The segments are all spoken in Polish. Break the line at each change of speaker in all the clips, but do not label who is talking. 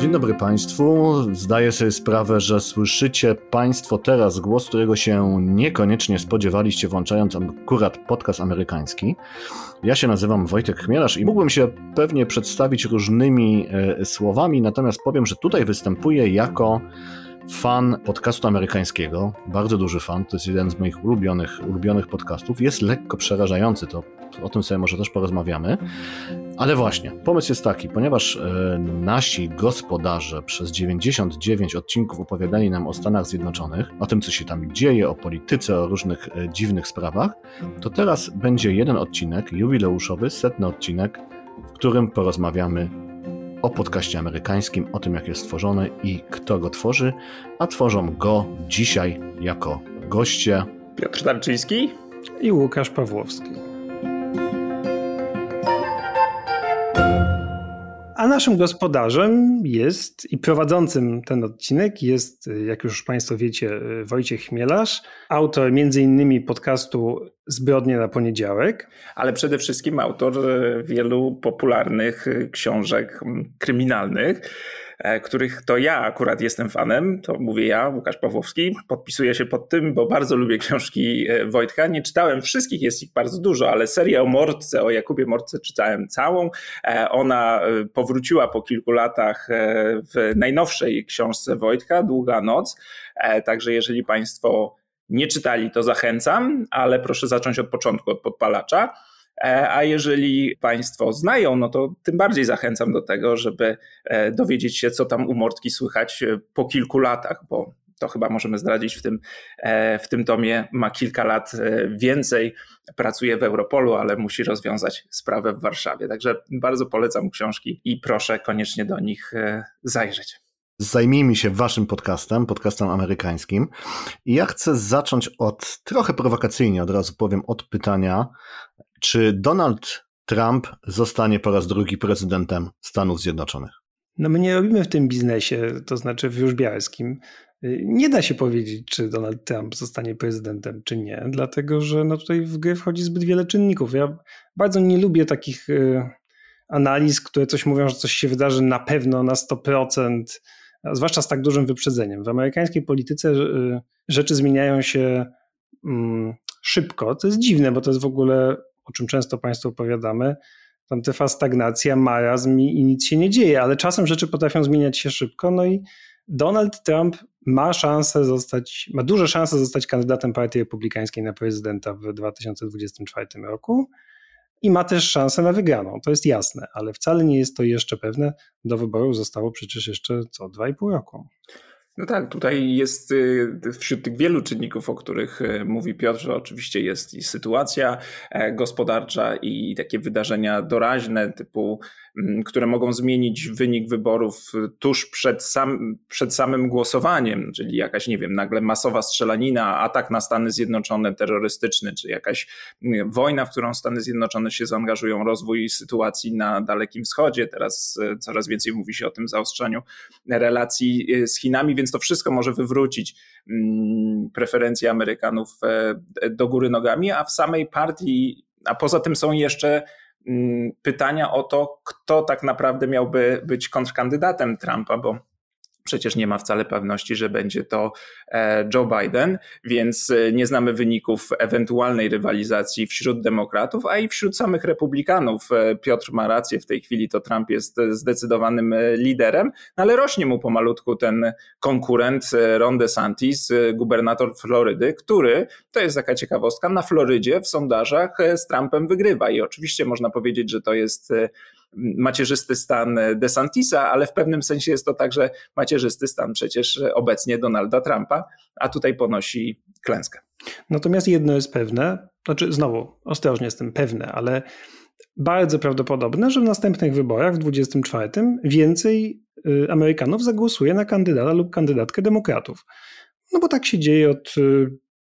Dzień dobry Państwu. Zdaję sobie sprawę, że słyszycie Państwo teraz głos, którego się niekoniecznie spodziewaliście, włączając akurat podcast amerykański. Ja się nazywam Wojtek Chmielarz i mógłbym się pewnie przedstawić różnymi e, słowami, natomiast powiem, że tutaj występuję jako fan podcastu amerykańskiego, bardzo duży fan, to jest jeden z moich ulubionych, ulubionych podcastów. Jest lekko przerażający, to o tym sobie może też porozmawiamy. Ale właśnie, pomysł jest taki, ponieważ e, nasi gospodarze przez 99 odcinków opowiadali nam o Stanach Zjednoczonych, o tym, co się tam dzieje, o polityce, o różnych e, dziwnych sprawach, to teraz będzie jeden odcinek, jubileuszowy, setny odcinek, w którym porozmawiamy o podcaście amerykańskim, o tym, jak jest stworzony i kto go tworzy, a tworzą go dzisiaj jako goście
Piotr Darczyński
i Łukasz Pawłowski. A naszym gospodarzem jest i prowadzącym ten odcinek jest, jak już Państwo wiecie, Wojciech Chmielarz, autor między innymi podcastu Zbrodnie na poniedziałek.
Ale przede wszystkim autor wielu popularnych książek kryminalnych. E, których to ja akurat jestem fanem, to mówię ja, Łukasz Pawłowski, podpisuję się pod tym, bo bardzo lubię książki e, Wojtka. Nie czytałem wszystkich, jest ich bardzo dużo, ale serię o Mordce, o Jakubie Mordce czytałem całą. E, ona powróciła po kilku latach w najnowszej książce Wojtka, Długa Noc. Także jeżeli Państwo nie czytali, to zachęcam, ale proszę zacząć od początku, od podpalacza. E, a jeżeli Państwo znają, no to tym bardziej zachęcam do tego, żeby e, dowiedzieć się, co tam u Mortki słychać e, po kilku latach, bo to chyba możemy zdradzić w tym, w tym tomie, ma kilka lat więcej, pracuje w Europolu, ale musi rozwiązać sprawę w Warszawie. Także bardzo polecam książki i proszę koniecznie do nich zajrzeć.
Zajmijmy się waszym podcastem, podcastem amerykańskim. I ja chcę zacząć od, trochę prowokacyjnie od razu powiem, od pytania, czy Donald Trump zostanie po raz drugi prezydentem Stanów Zjednoczonych?
No my nie robimy w tym biznesie, to znaczy w Jóżbiarskim. Nie da się powiedzieć, czy Donald Trump zostanie prezydentem, czy nie, dlatego że no tutaj w grę wchodzi zbyt wiele czynników. Ja bardzo nie lubię takich y, analiz, które coś mówią, że coś się wydarzy na pewno na 100%, zwłaszcza z tak dużym wyprzedzeniem. W amerykańskiej polityce y, rzeczy zmieniają się mm, szybko. To jest dziwne, bo to jest w ogóle o czym często Państwu opowiadamy, tam trwa stagnacja, marazm i, i nic się nie dzieje, ale czasem rzeczy potrafią zmieniać się szybko, no i Donald Trump ma szansę zostać, ma duże szanse zostać kandydatem Partii Republikańskiej na prezydenta w 2024 roku i ma też szansę na wygraną, to jest jasne, ale wcale nie jest to jeszcze pewne. Do wyborów zostało przecież jeszcze co, 2,5 roku.
No tak, tutaj jest y, wśród tych wielu czynników, o których y, mówi Piotr, oczywiście jest i sytuacja e, gospodarcza i takie wydarzenia doraźne, typu, które mogą zmienić wynik wyborów tuż przed, sam, przed samym głosowaniem, czyli jakaś, nie wiem, nagle masowa strzelanina, atak na Stany Zjednoczone terrorystyczny, czy jakaś mm, wojna, w którą Stany Zjednoczone się zaangażują, rozwój sytuacji na Dalekim Wschodzie. Teraz y, coraz więcej mówi się o tym zaostrzaniu relacji z Chinami, więc to wszystko może wywrócić mm, preferencje Amerykanów e, do góry nogami, a w samej partii, a poza tym są jeszcze mm, pytania o to, kto tak naprawdę miałby być kontrkandydatem Trumpa, bo Przecież nie ma wcale pewności, że będzie to e, Joe Biden, więc e, nie znamy wyników ewentualnej rywalizacji wśród demokratów, a i wśród samych republikanów. E, Piotr ma rację, w tej chwili to Trump jest zdecydowanym liderem, no ale rośnie mu pomalutku ten konkurent Ron DeSantis, gubernator Florydy, który, to jest taka ciekawostka, na Florydzie w sondażach z Trumpem wygrywa i oczywiście można powiedzieć, że to jest macierzysty stan DeSantisa, ale w pewnym sensie jest to także macierzysty stan przecież obecnie Donalda Trumpa, a tutaj ponosi klęskę.
Natomiast jedno jest pewne, znaczy znowu ostrożnie jestem pewne, ale bardzo prawdopodobne, że w następnych wyborach w 24 więcej y, Amerykanów zagłosuje na kandydata lub kandydatkę demokratów. No bo tak się dzieje od y,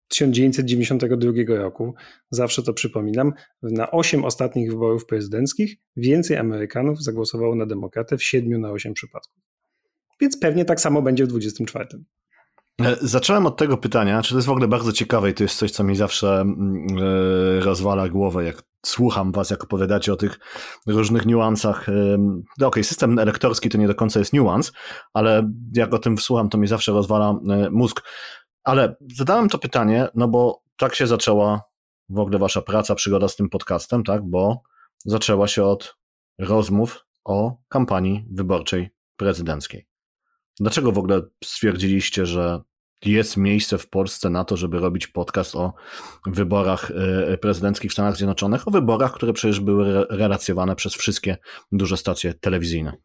1992 roku, zawsze to przypominam, na 8 ostatnich wyborów prezydenckich więcej Amerykanów zagłosowało na demokratę w 7 na 8 przypadków. Więc pewnie tak samo będzie w 24.
E, zacząłem od tego pytania, czy to jest w ogóle bardzo ciekawe i to jest coś, co mi zawsze mm, e, rozwala głowę, jak słucham was, jak opowiadacie o tych różnych niuansach. No okej, okay, system elektorski to nie do końca jest niuans, ale jak o tym słucham, to mi zawsze rozwala e, mózg. Ale zadałem to pytanie, no bo tak się zaczęła w ogóle wasza praca, przygoda z tym podcastem, tak? Bo zaczęła się od rozmów o kampanii wyborczej prezydenckiej. Dlaczego w ogóle stwierdziliście, że jest miejsce w Polsce na to, żeby robić podcast o wyborach e, prezydenckich w Stanach Zjednoczonych, o wyborach, które przecież były relacjonowane przez wszystkie duże stacje telewizyjne?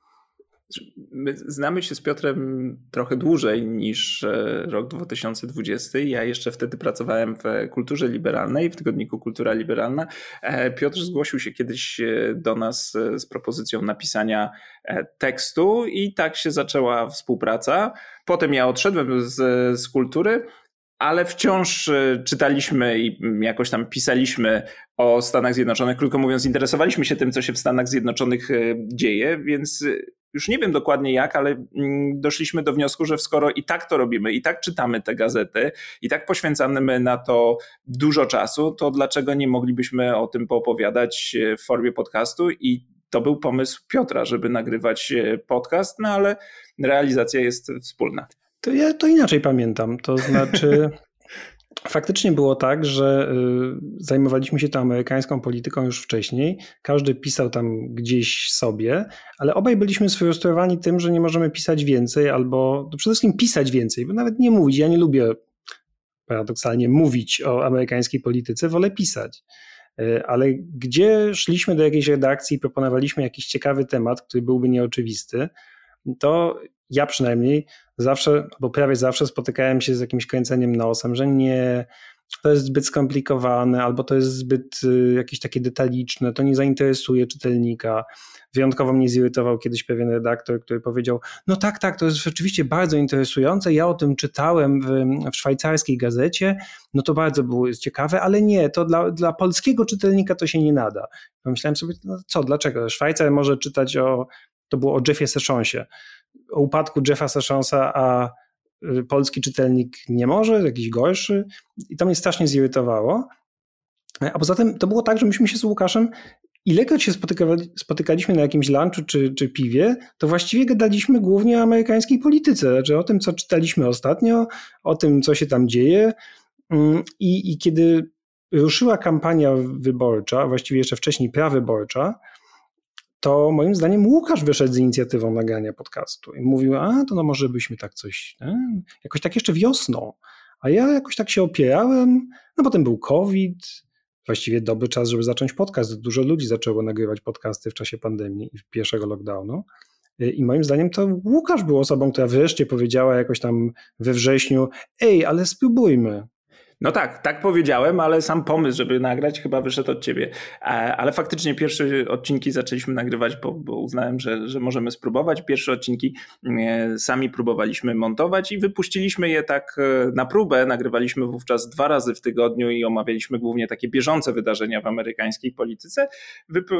My znamy się z Piotrem trochę dłużej niż e, rok 2020. Ja jeszcze wtedy pracowałem w kulturze liberalnej, w tygodniku Kultura Liberalna. E, Piotr zgłosił się kiedyś e, do nas z propozycją napisania tekstu i tak się zaczęła współpraca. Potem ja odszedłem z, z kultury, ale wciąż czytaliśmy i jakoś tam pisaliśmy o Stanach Zjednoczonych. Krótko mówiąc, interesowaliśmy się tym, co się w Stanach Zjednoczonych dzieje, więc już nie wiem dokładnie jak, ale mm, doszliśmy do wniosku, że skoro i tak to robimy, i tak czytamy te gazety, i tak poświęcamy na to dużo czasu, to dlaczego nie moglibyśmy o tym poopowiadać e, w formie podcastu? I to był pomysł Piotra, żeby nagrywać e, podcast, no ale realizacja jest wspólna.
To ja to inaczej pamiętam. To znaczy. Faktycznie było tak, że y, zajmowaliśmy się tą amerykańską polityką już wcześniej. Każdy pisał tam gdzieś sobie, ale obaj byliśmy sfrustrowani tym, że nie możemy pisać więcej, albo no przede wszystkim pisać więcej, bo nawet nie mówić. Ja nie lubię paradoksalnie mówić o amerykańskiej polityce, wolę pisać. Y, ale gdzie szliśmy do jakiejś redakcji i proponowaliśmy jakiś ciekawy temat, który byłby nieoczywisty, to ja przynajmniej zawsze, bo prawie zawsze spotykałem się z jakimś kręceniem nosem, że nie, to jest zbyt skomplikowane, albo to jest zbyt y, jakieś takie detaliczne, to nie zainteresuje czytelnika. Wyjątkowo mnie zirytował kiedyś pewien redaktor, który powiedział: No tak, tak, to jest rzeczywiście bardzo interesujące. Ja o tym czytałem w, w szwajcarskiej gazecie, no to bardzo było ciekawe, ale nie, to dla, dla polskiego czytelnika to się nie nada. Pomyślałem sobie, no co, dlaczego? Szwajcar może czytać o, to było o Jeffie Sessionsie o upadku Jeffa Sessionsa, a y, polski czytelnik nie może, jakiś gorszy i to mnie strasznie zirytowało. A poza tym to było tak, że myśmy się z Łukaszem ilekroć się spotykali, spotykaliśmy na jakimś lunchu czy, czy piwie, to właściwie gadaliśmy głównie o amerykańskiej polityce, znaczy o tym, co czytaliśmy ostatnio, o tym, co się tam dzieje. Mm, I, i kiedy ruszyła kampania wyborcza, właściwie jeszcze wcześniej prawyborcza, to moim zdaniem Łukasz wyszedł z inicjatywą nagrania podcastu i mówił, a to no może byśmy tak coś, nie? jakoś tak jeszcze wiosną. A ja jakoś tak się opierałem, no potem był COVID, właściwie dobry czas, żeby zacząć podcast. Dużo ludzi zaczęło nagrywać podcasty w czasie pandemii i pierwszego lockdownu. I moim zdaniem to Łukasz był osobą, która wreszcie powiedziała jakoś tam we wrześniu, ej, ale spróbujmy.
No tak, tak powiedziałem, ale sam pomysł, żeby nagrać, chyba wyszedł od ciebie. Ale faktycznie pierwsze odcinki zaczęliśmy nagrywać, bo, bo uznałem, że, że możemy spróbować. Pierwsze odcinki e, sami próbowaliśmy montować i wypuściliśmy je tak e, na próbę. Nagrywaliśmy wówczas dwa razy w tygodniu i omawialiśmy głównie takie bieżące wydarzenia w amerykańskiej polityce.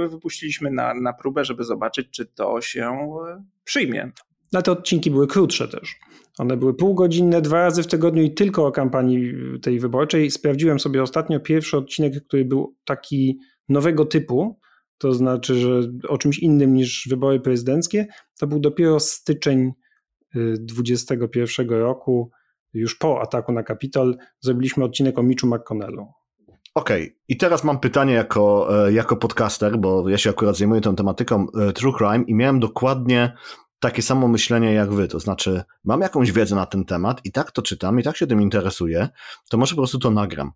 Wypuściliśmy na, na próbę, żeby zobaczyć, czy to się e, przyjmie.
No te odcinki były krótsze też. One były półgodzinne, dwa razy w tygodniu i tylko o kampanii tej wyborczej. Sprawdziłem sobie ostatnio pierwszy odcinek, który był taki nowego typu, to znaczy, że o czymś innym niż wybory prezydenckie. To był dopiero styczeń 2021 y, roku, już po ataku na Kapitol. Zrobiliśmy odcinek o Mitchu McConnellu.
Okej, okay. i teraz mam pytanie jako, e, jako podcaster, bo ja się akurat zajmuję tą tematyką e, True Crime i miałem dokładnie takie samo myślenie jak wy, to znaczy mam jakąś wiedzę na ten temat i tak to czytam i tak się tym interesuję, to może po prostu to nagram.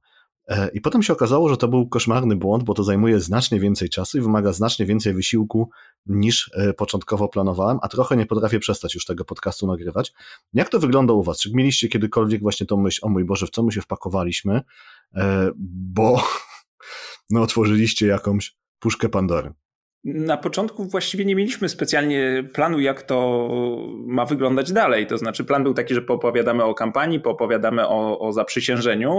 E, I potem się okazało, że to był koszmarny błąd, bo to zajmuje znacznie więcej czasu i wymaga znacznie więcej wysiłku niż e, początkowo planowałem, a trochę nie potrafię przestać już tego podcastu nagrywać. Jak to wygląda u Was? Czy mieliście kiedykolwiek właśnie tą myśl, o mój Boże, w co my się wpakowaliśmy, e, bo no, otworzyliście jakąś puszkę Pandory?
Na początku właściwie nie mieliśmy specjalnie planu, jak to ma wyglądać dalej. To znaczy, plan był taki, że poopowiadamy o kampanii, poopowiadamy o, o zaprzysiężeniu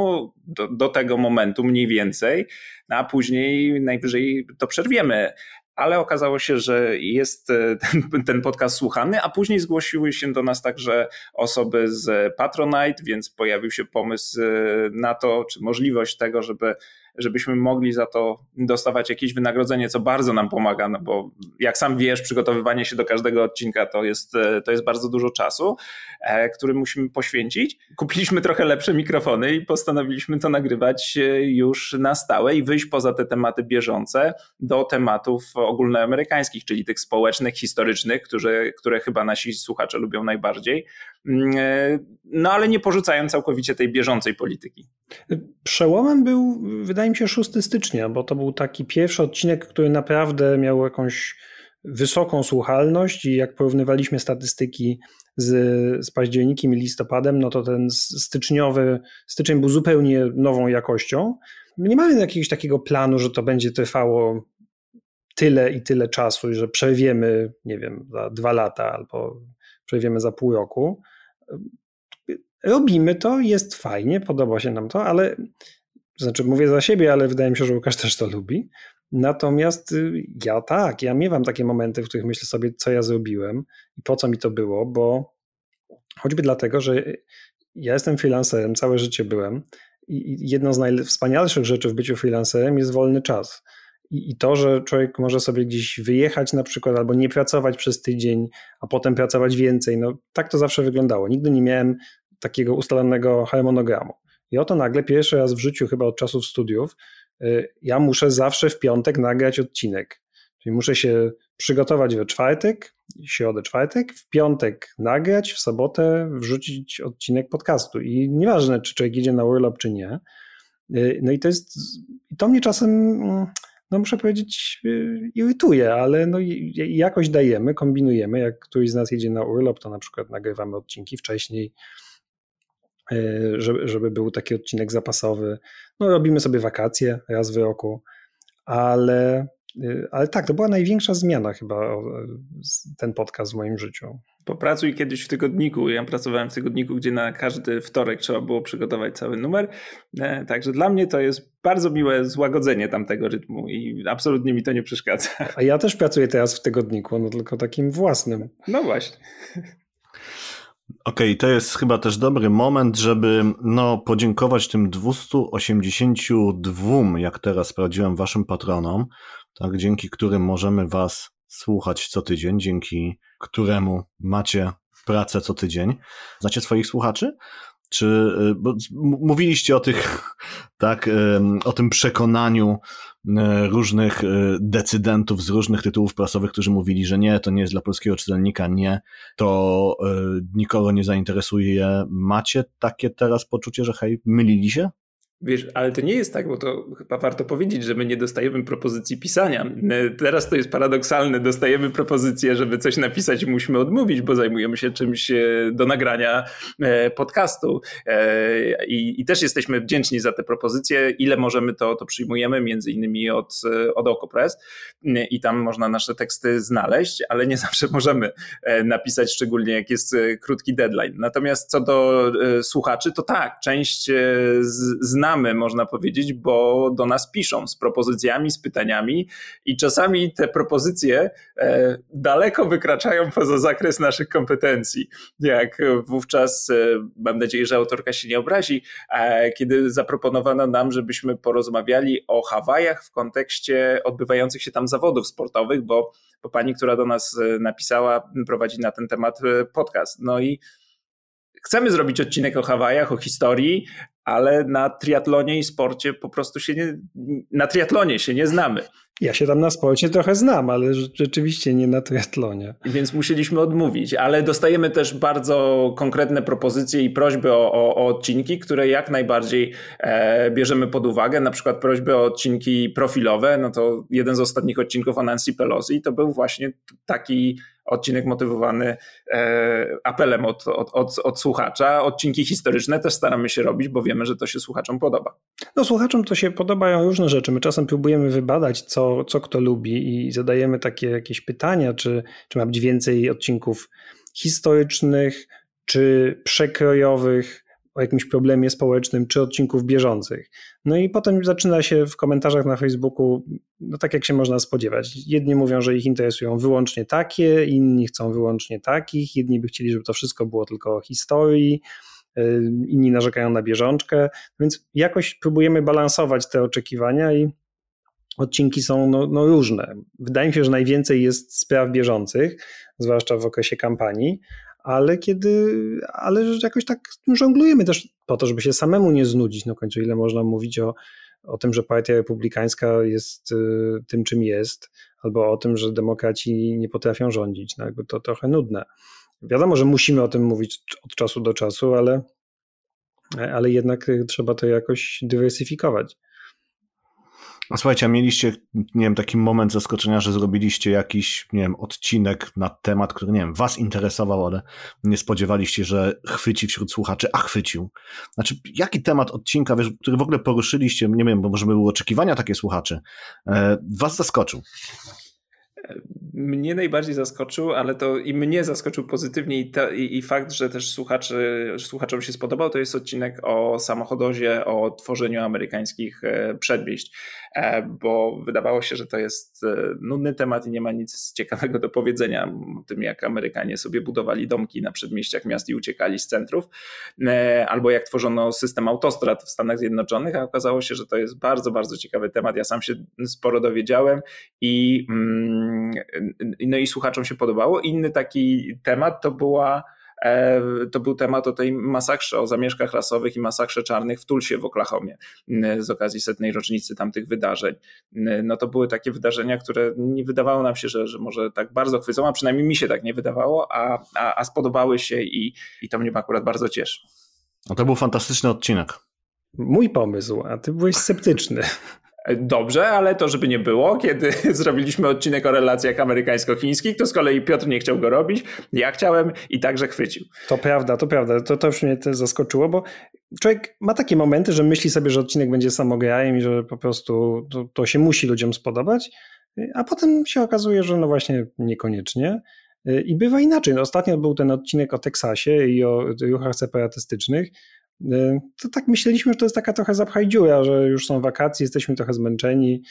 do, do tego momentu mniej więcej, no a później najwyżej to przerwiemy. ale okazało się, że jest e, ten, ten, podcast słuchany, a później zgłosiły się do nas także osoby z Patronite, więc pojawił się pomysł e, na to, czy możliwość tego, żeby żebyśmy mogli za to dostawać jakieś wynagrodzenie, co bardzo nam pomaga, no bo jak sam wiesz, przygotowywanie się do każdego odcinka to jest, e, to jest bardzo dużo czasu, e, który musimy poświęcić. Kupiliśmy trochę lepsze mikrofony i postanowiliśmy to nagrywać e, już na stałe i wyjść poza te tematy bieżące do tematów ogólnoamerykańskich, czyli tych społecznych, historycznych, które, które chyba nasi słuchacze lubią najbardziej. Mm, no ale nie porzucając całkowicie tej bieżącej polityki.
Przełomem był, wydaje mi się, 6 stycznia, bo to był taki pierwszy odcinek, który naprawdę miał jakąś wysoką słuchalność i jak porównywaliśmy statystyki z, z październikiem i listopadem, no to ten styczniowy, styczeń był zupełnie nową jakością. Nie mamy jakiegoś takiego planu, że to będzie trwało tyle i tyle czasu, że przerwiemy, nie wiem, za dwa lata albo przerwiemy za pół roku robimy to, jest fajnie, podoba się nam to, ale znaczy mówię za siebie, ale wydaje mi się, że Łukasz też to lubi. Natomiast y, ja tak, ja miewam takie momenty, w których myślę sobie, co ja zrobiłem i po co mi to było, bo choćby dlatego, że ja jestem freelancerem, całe życie byłem i jedną z najwspanialszych rzeczy w byciu freelancerem jest wolny czas. I, I, to, że człowiek może sobie gdzieś wyjechać na przykład, albo nie pracować przez tydzień, a potem pracować więcej, no tak to zawsze wyglądało. Nigdy nie miałem takiego ustalonego harmonogramu. I oto nagle pierwszy raz w życiu, chyba od czasów studiów, y, ja muszę zawsze w piątek nagrać odcinek. Czyli muszę się przygotować we czwartek, środę, czwartek, w piątek nagrać, w sobotę wrzucić odcinek podcastu. I nieważne, czy człowiek idzie na urlop, czy nie. Y, no i to jest, to mnie czasem, mm, no muszę powiedzieć, y, irytuje, ale no jakoś dajemy, kombinujemy. Jak któryś z nas jedzie na urlop, to na przykład nagrywamy odcinki wcześniej, żeby, żeby był taki odcinek zapasowy. No, robimy sobie wakacje raz w roku, ale, e, ale tak, to była największa zmiana chyba ten podcast w moim życiu.
Popracuj kiedyś w tygodniku. Ja pracowałem w tygodniku, gdzie na każdy wtorek trzeba było przygotować cały numer. E, także dla mnie to jest bardzo miłe złagodzenie tamtego rytmu i absolutnie mi to nie przeszkadza.
A ja też pracuję teraz w tygodniku, no tylko takim własnym.
No właśnie.
Okej, okay, to jest chyba też dobry moment, żeby no, podziękować tym 282, jak teraz sprawdziłem, waszym patronom, tak, dzięki którym możemy was słuchać co tydzień, dzięki któremu macie pracę co tydzień. Znacie swoich słuchaczy? Czy y, bo mówiliście o tych, tak, o tym przekonaniu y, różnych y, decydentów z różnych tytułów prasowych, którzy mówili, że nie, to nie jest dla polskiego czytelnika, nie, to nikogo nie zainteresuje. Macie takie teraz poczucie, że hej, mylili się?
Wiesz, ale to nie jest tak, bo to chyba warto powiedzieć, że my nie dostajemy propozycji pisania. Teraz to jest paradoksalne, dostajemy propozycję, żeby coś napisać musimy odmówić, bo zajmujemy się czymś e, do nagrania e, podcastu. E, I, i też jesteśmy wdzięczni za te propozycje. Ile możemy, to, to przyjmujemy, między innymi od, od OkoPress i tam można nasze teksty znaleźć, ale nie zawsze możemy napisać, szczególnie jak jest krótki deadline. Natomiast co do słuchaczy, to tak, część znamy można powiedzieć, bo do nas piszą z propozycjami, z pytaniami i czasami te propozycje e, daleko wykraczają poza zakres naszych kompetencji. Jak wówczas, e, mam nadzieję, że autorka się nie obrazi, e, kiedy zaproponowano nam, żebyśmy porozmawiali o Hawajach w kontekście odbywających się tam zawodów sportowych, bo, bo pani, która do nas napisała, prowadzi na ten temat podcast. No i chcemy zrobić odcinek o Hawajach, o historii, ale na triatlonie i sporcie po prostu się nie, na triatlonie się nie znamy.
Ja się tam na sporcie trochę znam, ale rzeczywiście nie na triatlonie.
Więc musieliśmy odmówić, ale dostajemy też bardzo konkretne propozycje i prośby o, o, o odcinki, które jak najbardziej e, bierzemy pod uwagę. Na przykład prośby o odcinki profilowe. No to jeden z ostatnich odcinków o Nancy Pelosi to był właśnie taki odcinek motywowany e, apelem od, od, od, od, słuchacza. Odcinki historyczne też staramy się robić, bo wiemy, że to się słuchaczom podoba.
No słuchaczom to się podobają różne rzeczy. My czasem próbujemy wybadać, co, co kto lubi i zadajemy takie jakieś pytania, czy, czy ma być więcej odcinków historycznych, czy przekrojowych, o jakimś problemie społecznym czy odcinków bieżących. No i potem zaczyna się w komentarzach na Facebooku, no tak jak się można spodziewać. Jedni mówią, że ich interesują wyłącznie takie, inni chcą wyłącznie takich, jedni by chcieli, żeby to wszystko było tylko o historii, y, inni narzekają na bieżączkę, więc jakoś próbujemy balansować te oczekiwania i odcinki są no, no różne. Wydaje mi się, że najwięcej jest spraw bieżących, zwłaszcza w okresie kampanii, ale kiedy, ale jakoś tak żonglujemy też po to, żeby się samemu nie znudzić. No końcu ile można mówić o, o tym, że partia republikańska jest y, tym, czym jest, albo o tym, że demokraci nie potrafią rządzić. No jakby to trochę nudne. Wiadomo, że musimy o tym mówić od czasu do czasu, ale, ale jednak trzeba to jakoś dywersyfikować.
A słuchajcie, a mieliście, nie wiem, taki moment zaskoczenia, że zrobiliście jakiś, nie wiem, odcinek na temat, który, nie wiem, was interesował, ale nie spodziewaliście, że chwyci wśród słuchaczy, a chwycił. Znaczy, jaki temat odcinka, wiesz, który w ogóle poruszyliście, nie wiem, bo może były oczekiwania takie słuchaczy, e, was zaskoczył?
Mnie najbardziej zaskoczył, ale to i mnie zaskoczył pozytywnie i, ta, i, i, fakt, że też słuchaczy, słuchaczom się spodobał, to jest odcinek o samochodozie, o tworzeniu amerykańskich e, przedmieść. E, bo wydawało się, że to jest e, nudny temat i nie ma nic ciekawego do powiedzenia o tym, jak Amerykanie sobie budowali domki na przedmieściach miast i uciekali z centrów, e, albo jak tworzono system autostrad w Stanach Zjednoczonych, a okazało się, że to jest bardzo, bardzo ciekawy temat. Ja sam się sporo dowiedziałem i, mm, no i słuchaczom się podobało. Inny taki temat to była to był temat o tej masakrze, o zamieszkach rasowych i masakrze czarnych w Tulsie w Oklahomie z okazji setnej rocznicy tamtych wydarzeń. No to były takie wydarzenia, które nie wydawało nam się, że, że może tak bardzo chwycą, a przynajmniej mi się tak nie wydawało, a, a, a spodobały się i, i to mnie akurat bardzo cieszy.
No to był fantastyczny odcinek.
Mój pomysł, a ty byłeś sceptyczny.
Dobrze, ale to żeby nie było, kiedy zrobiliśmy odcinek o relacjach amerykańsko-chińskich, to z kolei Piotr nie chciał go robić, ja chciałem i także chwycił.
To prawda, to prawda, to, to już mnie to zaskoczyło, bo człowiek ma takie momenty, że myśli sobie, że odcinek będzie samograjem i że po prostu to, to się musi ludziom spodobać, a potem się okazuje, że no właśnie niekoniecznie. I bywa inaczej. No, ostatnio był ten odcinek o Teksasie i o ruchach separatystycznych. Y, to tak myśleliśmy, że to jest taka trochę zapchaj dziura, że już są wakacje, jesteśmy trochę zmęczeni,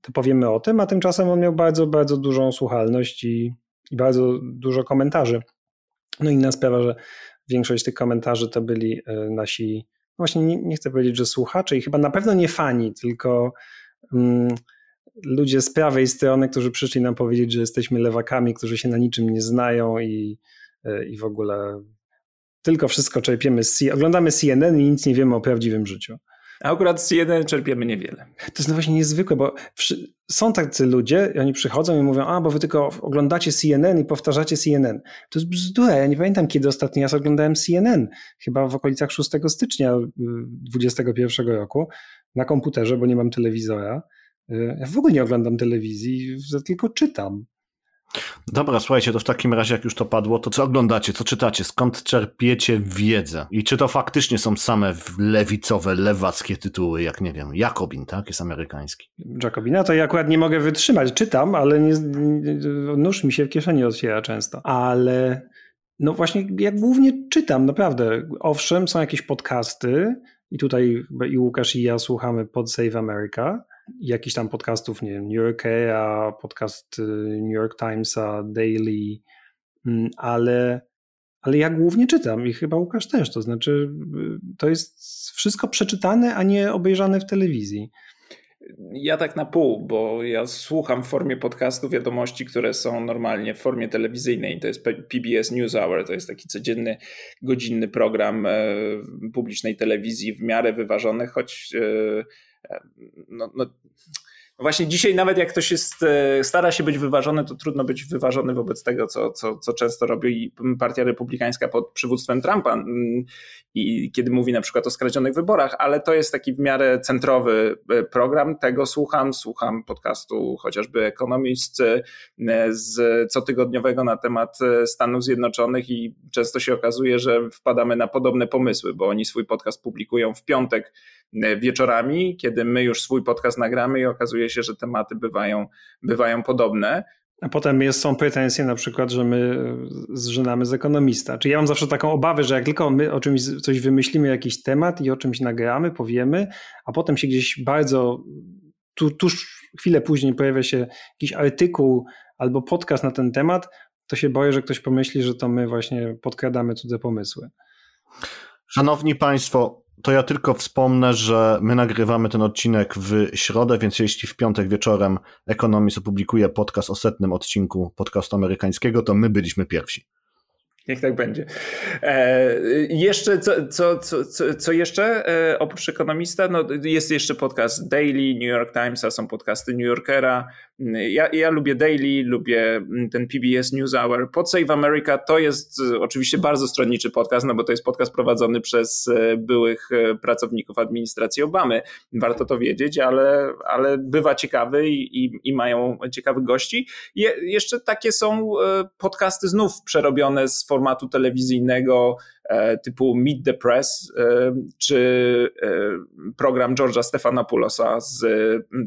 to powiemy o tym, a tymczasem on miał bardzo, bardzo dużą słuchalność i, i bardzo dużo komentarzy. No inna sprawa, że większość tych komentarzy to byli y, nasi, no właśnie nie, nie chcę powiedzieć, że słuchacze i chyba na pewno nie fani, tylko um, ludzie z prawej strony, którzy przyszli nam powiedzieć, że jesteśmy lewakami, którzy się na niczym nie znają i, y, i w ogóle tylko wszystko czerpiemy z oglądamy CNN i nic nie wiemy o prawdziwym życiu.
A akurat z CNN czerpiemy niewiele.
To jest no właśnie niezwykłe, bo są tacy ludzie i oni przychodzą i mówią, a bo wy tylko oglądacie CNN i powtarzacie CNN. To jest bzdura. Ja nie pamiętam, kiedy ostatni raz oglądałem CNN. Chyba w okolicach 6 stycznia 2021 roku na komputerze, bo nie mam telewizora. Ja w ogóle nie oglądam telewizji, tylko czytam.
Dobra, słuchajcie, to w takim razie, jak już to padło, to co oglądacie, co czytacie, skąd czerpiecie wiedzę? I czy to faktycznie są same lewicowe, lewackie tytuły, jak nie wiem, Jakobin, tak? Jest amerykański.
Jakobina to ja akurat nie mogę wytrzymać. Czytam, ale nie, nóż mi się w kieszeni otwiera często. Ale no właśnie, ja głównie czytam, naprawdę. Owszem, są jakieś podcasty i tutaj i Łukasz i ja słuchamy pod Save America, jakichś tam podcastów, nie wiem, New Yorkera, podcast y, New York Timesa, Daily, mm, ale, ale ja głównie czytam i chyba Łukasz też, to znaczy y, to jest wszystko przeczytane, a nie obejrzane w telewizji.
Ja tak na pół, bo ja słucham w formie podcastu wiadomości, które są normalnie w formie telewizyjnej. To jest PBS NewsHour, to jest taki codzienny, godzinny program e, publicznej telewizji w miarę wyważony, choć e, no, no, no właśnie dzisiaj nawet jak ktoś jest, e, stara się być wyważony, to trudno być wyważony wobec tego, co, co, co często robi partia republikańska pod przywództwem Trumpa mm, i kiedy mówi na przykład o skradzionych wyborach, ale to jest taki w miarę centrowy e, program, tego słucham, słucham podcastu chociażby Economist e, z cotygodniowego na temat Stanów Zjednoczonych i często się okazuje, że wpadamy na podobne pomysły, bo oni swój podcast publikują w piątek wieczorami, kiedy my już swój podcast nagramy i okazuje się, że tematy bywają, bywają podobne.
A potem jest, są pretensje na przykład, że my zżynamy z ekonomista. Czyli ja mam zawsze taką obawę, że jak tylko my o czymś coś wymyślimy, jakiś temat i o czymś nagramy, powiemy, a potem się gdzieś bardzo tu, tuż chwilę później pojawia się jakiś artykuł albo podcast na ten temat, to się boję, że ktoś pomyśli, że to my właśnie podkradamy cudze pomysły.
Szanowni Państwo, to ja tylko wspomnę, że my nagrywamy ten odcinek w środę, więc jeśli w piątek wieczorem Economist opublikuje podcast o setnym odcinku podcastu amerykańskiego, to my byliśmy pierwsi.
Niech tak będzie. E, jeszcze, co, co, co, co jeszcze e, oprócz ekonomista? No, jest jeszcze podcast Daily, New York Timesa, są podcasty New Yorkera. Ja, ja lubię Daily, lubię ten PBS NewsHour. Pod Save America to jest e, oczywiście bardzo stronniczy podcast, no bo to jest podcast prowadzony przez e, byłych e, pracowników administracji Obamy. Warto to wiedzieć, ale, ale bywa ciekawy i, i, i mają ciekawych gości. Je, jeszcze takie są podcasty znów przerobione z formatu telewizyjnego, E, typu Meet the Press, e, czy e, program George'a Stephanopoulosa z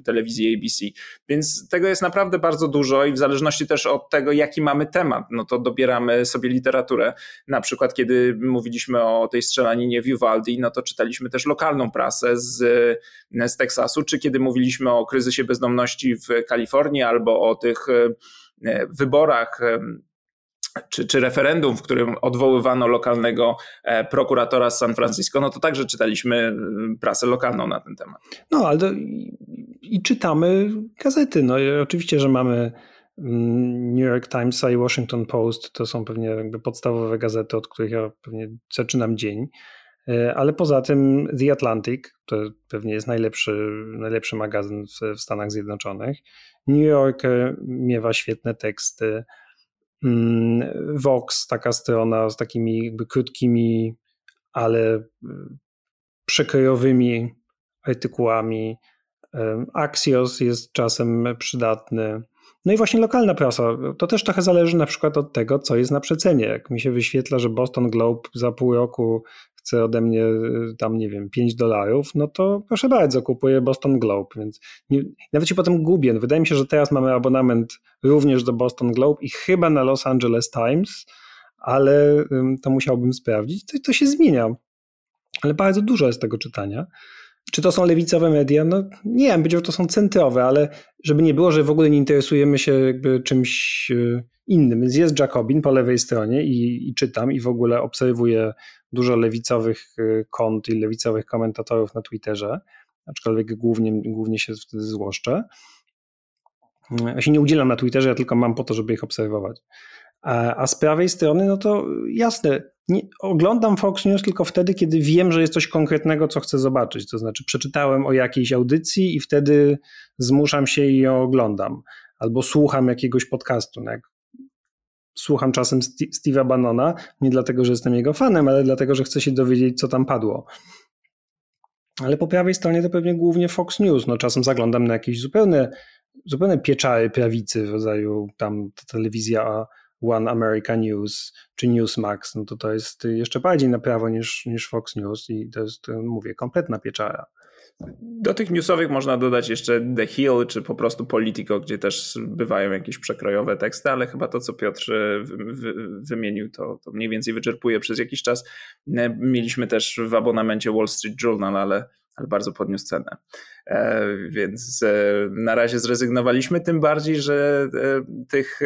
telewizji ABC. Więc tego jest naprawdę bardzo dużo i w zależności też od tego, jaki mamy temat, no to dobieramy sobie literaturę. Na przykład, kiedy mówiliśmy o tej strzelaninie w Uvalde, no to czytaliśmy też lokalną prasę z, z Teksasu, czy kiedy mówiliśmy o kryzysie bezdomności w Kalifornii albo o tych wyborach czy, czy referendum, w którym odwoływano lokalnego e, prokuratora z San Francisco, no to także czytaliśmy mm, prasę lokalną na ten temat.
No, ale i, i czytamy gazety. No oczywiście, że mamy mm, New York Timesa i Washington Post, to są pewnie jakby podstawowe gazety, od których ja pewnie zaczynam dzień. E, ale poza tym The Atlantic, to pewnie jest najlepszy, najlepszy magazyn w, w Stanach Zjednoczonych. New Yorker miewa świetne teksty. Mm, Vox, taka strona z takimi jakby krótkimi, ale y, przekrojowymi artykułami. Axios jest czasem przydatny. No i właśnie lokalna prasa. To też trochę zależy na przykład od tego, co jest na przecenie. Jak mi się wyświetla, że Boston Globe za pół roku chce ode mnie y, tam, nie wiem, 5 dolarów, no to proszę bardzo, kupuję Boston Globe, więc nie, nawet się potem gubię. Wydaje mi się, że teraz mamy abonament również do Boston Globe i chyba na Los Angeles Times, ale to musiałbym sprawdzić. To, to się zmienia, ale bardzo dużo jest tego czytania. Czy to są lewicowe media? No nie wiem, powiedział, to są centrowe, ale żeby nie było, że w ogóle nie interesujemy się jakby czymś y, innym. Jest Jacobin po lewej stronie i, i czytam i w ogóle obserwuję dużo lewicowych y, kont i lewicowych komentatorów na Twitterze, aczkolwiek głównie, głównie się wtedy złoszczę. Ja się nie udzielam na Twitterze, ja tylko mam po to, żeby ich obserwować. A, z prawej strony, no to jasne, nie, oglądam Fox News tylko wtedy, kiedy wiem, że jest coś konkretnego, co chcę zobaczyć. To znaczy, przeczytałem o jakiejś audycji i wtedy zmuszam się i ją oglądam. Albo słucham jakiegoś podcastu. No jak słucham czasem Steve'a Bannona, nie dlatego, że jestem jego fanem, ale dlatego, że chcę się dowiedzieć, co tam padło. Ale po prawej stronie to pewnie głównie Fox News. No, czasem zaglądam na jakieś zupełne, zupełne pieczary prawicy w rodzaju tam telewizja One America News czy Newsmax. No to to jest jeszcze bardziej na prawo niż, niż Fox News i to jest, mówię, kompletna pieczara.
Do tych newsowych można dodać jeszcze The Hill, czy po prostu Politico, gdzie też bywają jakieś przekrojowe teksty, ale chyba to, co Piotr wymienił, to, to mniej więcej wyczerpuje przez jakiś czas. Mieliśmy też w abonamencie Wall Street Journal, ale, ale bardzo podniósł cenę. E, więc e, na razie zrezygnowaliśmy, tym bardziej, że e, tych,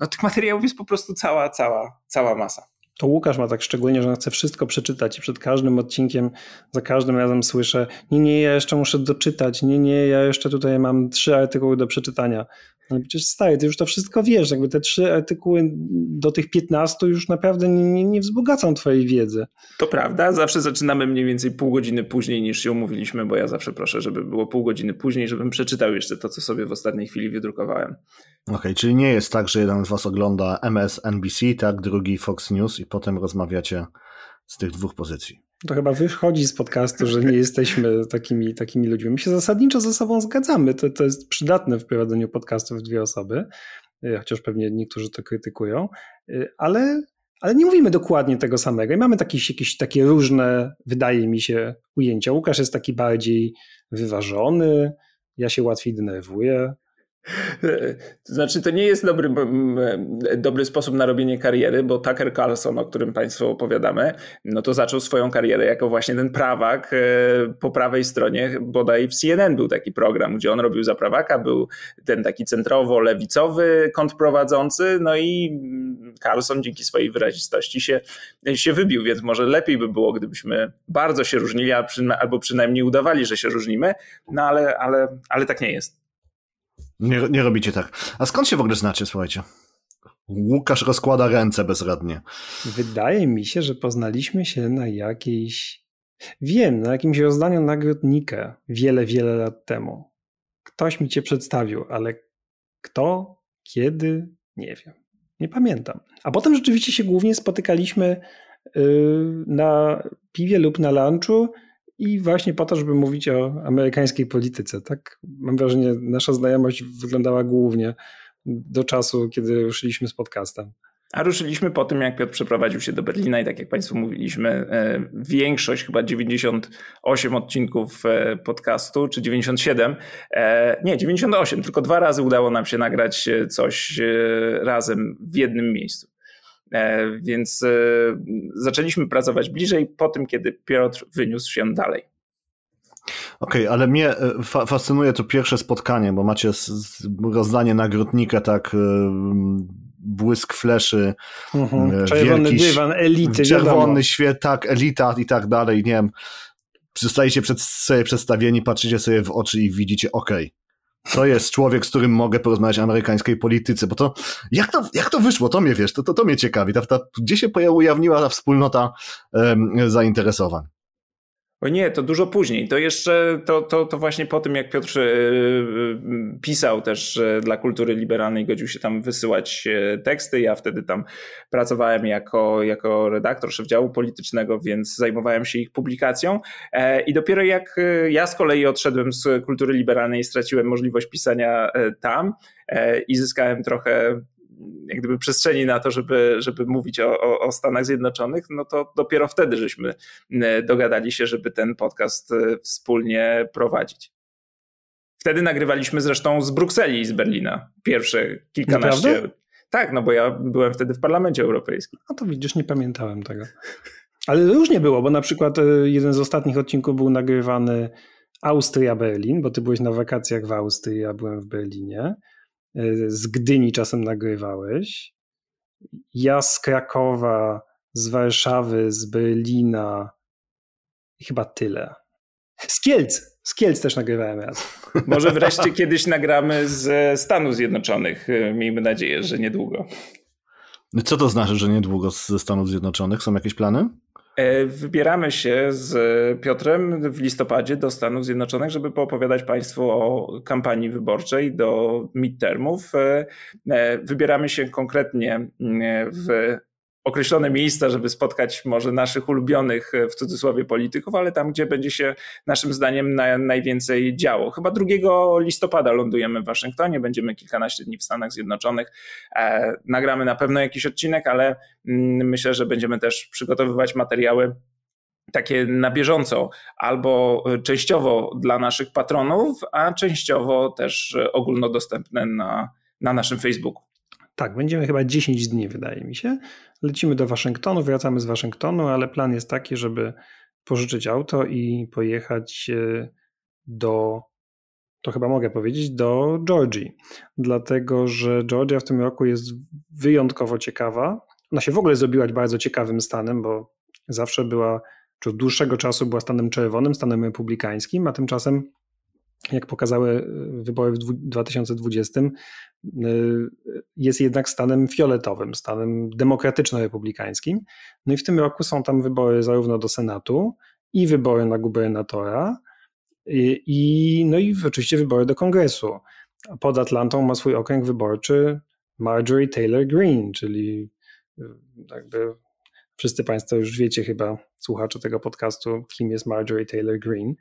no, tych materiałów jest po prostu cała, cała, cała masa
to Łukasz ma tak szczególnie, że on chce wszystko przeczytać i przed każdym odcinkiem, za każdym razem słyszę, nie, nie, ja jeszcze muszę doczytać, nie, nie, ja jeszcze tutaj mam trzy artykuły do przeczytania. Ale przecież stary, ty już to wszystko wiesz, jakby te trzy artykuły do tych piętnastu już naprawdę nie, nie, nie wzbogacą twojej wiedzy.
To prawda, zawsze zaczynamy mniej więcej pół godziny później niż się umówiliśmy, bo ja zawsze proszę, żeby było pół godziny później, żebym przeczytał jeszcze to, co sobie w ostatniej chwili wydrukowałem.
Okej, okay, czyli nie jest tak, że jeden z was ogląda MSNBC, tak, drugi Fox News i potem rozmawiacie z tych dwóch pozycji.
To chyba wychodzi z podcastu, że nie jesteśmy takimi, takimi ludźmi. My się zasadniczo ze sobą zgadzamy. To, to jest przydatne w prowadzeniu podcastów w dwie osoby, y, chociaż pewnie niektórzy to krytykują, y, ale, ale nie mówimy dokładnie tego samego. I mamy jakieś takie różne, wydaje mi się, ujęcia. Łukasz jest taki bardziej wyważony, ja się łatwiej denerwuję.
To znaczy, to nie jest dobry, dobry sposób na robienie kariery, bo Tucker Carlson, o którym Państwu opowiadamy, no to zaczął swoją karierę jako właśnie ten prawak e, po prawej stronie, bodaj w CNN był taki program, gdzie on robił za prawaka, był ten taki centrowo-lewicowy kąt prowadzący, no i Carlson dzięki swojej wyrazistości się, się wybił, więc może lepiej by było, gdybyśmy bardzo się różnili, albo przynajmniej udawali, że się różnimy, no ale, ale, ale tak nie jest.
Nie, nie robicie tak. A skąd się w ogóle znacie, słuchajcie? Łukasz rozkłada ręce bezradnie.
Wydaje mi się, że poznaliśmy się na jakiejś. Wiem, na jakimś rozdaniu nagrodnika wiele, wiele lat temu. Ktoś mi cię przedstawił, ale kto, kiedy, nie wiem. Nie pamiętam. A potem rzeczywiście się głównie spotykaliśmy y, na piwie lub na lunchu i właśnie po to, żeby mówić o amerykańskiej polityce. Tak mam wrażenie, nasza znajomość wyglądała głównie do czasu, kiedy ruszyliśmy z podcastem.
A ruszyliśmy po tym, jak Piotr przeprowadził się do Berlina i tak jak Państwu mówiliśmy, e, większość, chyba 98 odcinków e, podcastu, czy 97, e, nie, 98, tylko dwa razy udało nam się nagrać coś razem w jednym miejscu. Więc zaczęliśmy pracować bliżej po tym, kiedy Piotr wyniósł się dalej.
Okej, okay, ale mnie fa fascynuje to pierwsze spotkanie, bo macie rozdanie nagrodnika tak błysk fleszy,
mhm. czerwony dywan, elity.
Czerwony świat, tak, elita i tak dalej, nie wiem. Zostajecie przed, sobie przedstawieni, patrzycie sobie w oczy i widzicie, okej, okay, to jest człowiek, z którym mogę porozmawiać o amerykańskiej polityce, bo to, jak to, jak to wyszło, to mnie wiesz, to, to, to mnie ciekawi, ta, ta, gdzie się ujawniła ta wspólnota um, zainteresowań?
O nie, to dużo później. To jeszcze, to, to, to właśnie po tym, jak Piotr e, e, pisał też e, dla kultury liberalnej, godził się tam wysyłać teksty. Ja wtedy tam pracowałem jako, jako redaktor szef działu politycznego, więc zajmowałem się ich publikacją. I dopiero jak ja z kolei odszedłem z kultury liberalnej straciłem możliwość pisania tam i zyskałem trochę jak gdyby przestrzeni na to, żeby, żeby mówić o, o, o, Stanach Zjednoczonych, no to dopiero wtedy żeśmy e, dogadali się, żeby ten podcast e, wspólnie prowadzić. Wtedy nagrywaliśmy zresztą z Brukseli i z Berlina. Pierwsze kilkanaście. Naprawdę? Tak, no bo ja byłem wtedy w Parlamencie Europejskim.
No to widzisz, nie pamiętałem tego. Ale różnie było, bo na przykład e, jeden z ostatnich odcinków był nagrywany Austria-Berlin, bo ty byłeś na wakacjach w Austrii, ja byłem w Berlinie. E, z Gdyni czasem nagrywałeś. Ja z Krakowa, z Warszawy, z Berlina i chyba tyle. Z Kielc. Z Kielc też nagrywałem raz.
Może wreszcie kiedyś nagramy z Stanów Zjednoczonych. E, miejmy nadzieję, że niedługo.
Co to znaczy, że niedługo ze Stanów Zjednoczonych? Są jakieś plany?
E, wybieramy się z Piotrem w listopadzie do Stanów Zjednoczonych, żeby poopowiadać Państwu o kampanii wyborczej do midtermów. E, e, wybieramy się konkretnie w określone miejsca, żeby spotkać może naszych ulubionych e, w cudzysłowie polityków, ale tam, gdzie będzie się naszym zdaniem na, najwięcej działo. Chyba 2 listopada lądujemy w Waszyngtonie, będziemy kilkanaście dni w Stanach Zjednoczonych. E, nagramy na pewno jakiś odcinek, ale mm, myślę, że będziemy też przygotowywać materiały takie na bieżąco, albo częściowo dla naszych patronów, a częściowo też ogólnodostępne na, na naszym Facebooku.
Tak, będziemy chyba 10 dni, wydaje mi się. Lecimy do Waszyngtonu, wracamy z Waszyngtonu, ale plan jest taki, żeby pożyczyć auto i pojechać e, do, to chyba mogę powiedzieć, do Georgii. Dlatego, że Georgia w tym roku jest wyjątkowo ciekawa. Ona się w ogóle zrobiła bardzo ciekawym stanem, bo zawsze była, czy od dłuższego czasu była stanem czerwonym, stanem republikańskim, a tymczasem jak pokazały e, wybory w 2020, e, jest jednak stanem fioletowym, stanem demokratyczno-republikańskim. No i w tym roku są tam wybory zarówno do Senatu i wybory na gubernatora, i, i, no i oczywiście wybory do kongresu. Pod Atlantą ma swój okręg wyborczy Marjorie Taylor Greene, czyli e, jakby wszyscy Państwo już wiecie chyba, słuchacze tego podcastu, kim jest Marjorie Taylor Greene.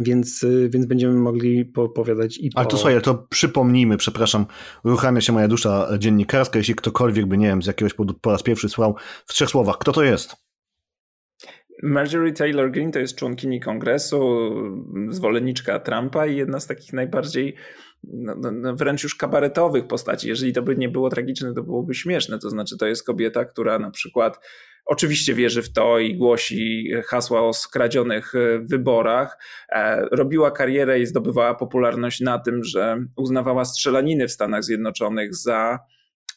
Więc, y, więc będziemy mogli popowiadać i po...
Ale to słuchaj, to przypomnijmy, przepraszam, uruchamia się moja dusza dziennikarska, jeśli ktokolwiek by, nie wiem, z jakiegoś powodu po raz pierwszy słuchał, w trzech słowach, kto to jest?
Marjorie Taylor Greene to jest członkini kongresu, zwolenniczka Trumpa i jedna z takich najbardziej no, no, no, wręcz już kabaretowych postaci. Jeżeli to by nie było tragiczne, to byłoby śmieszne. To znaczy, to jest kobieta, która na przykład oczywiście wierzy w to i głosi hasła o skradzionych e, wyborach. E, robiła karierę i zdobywała popularność na tym, że uznawała strzelaniny w Stanach Zjednoczonych za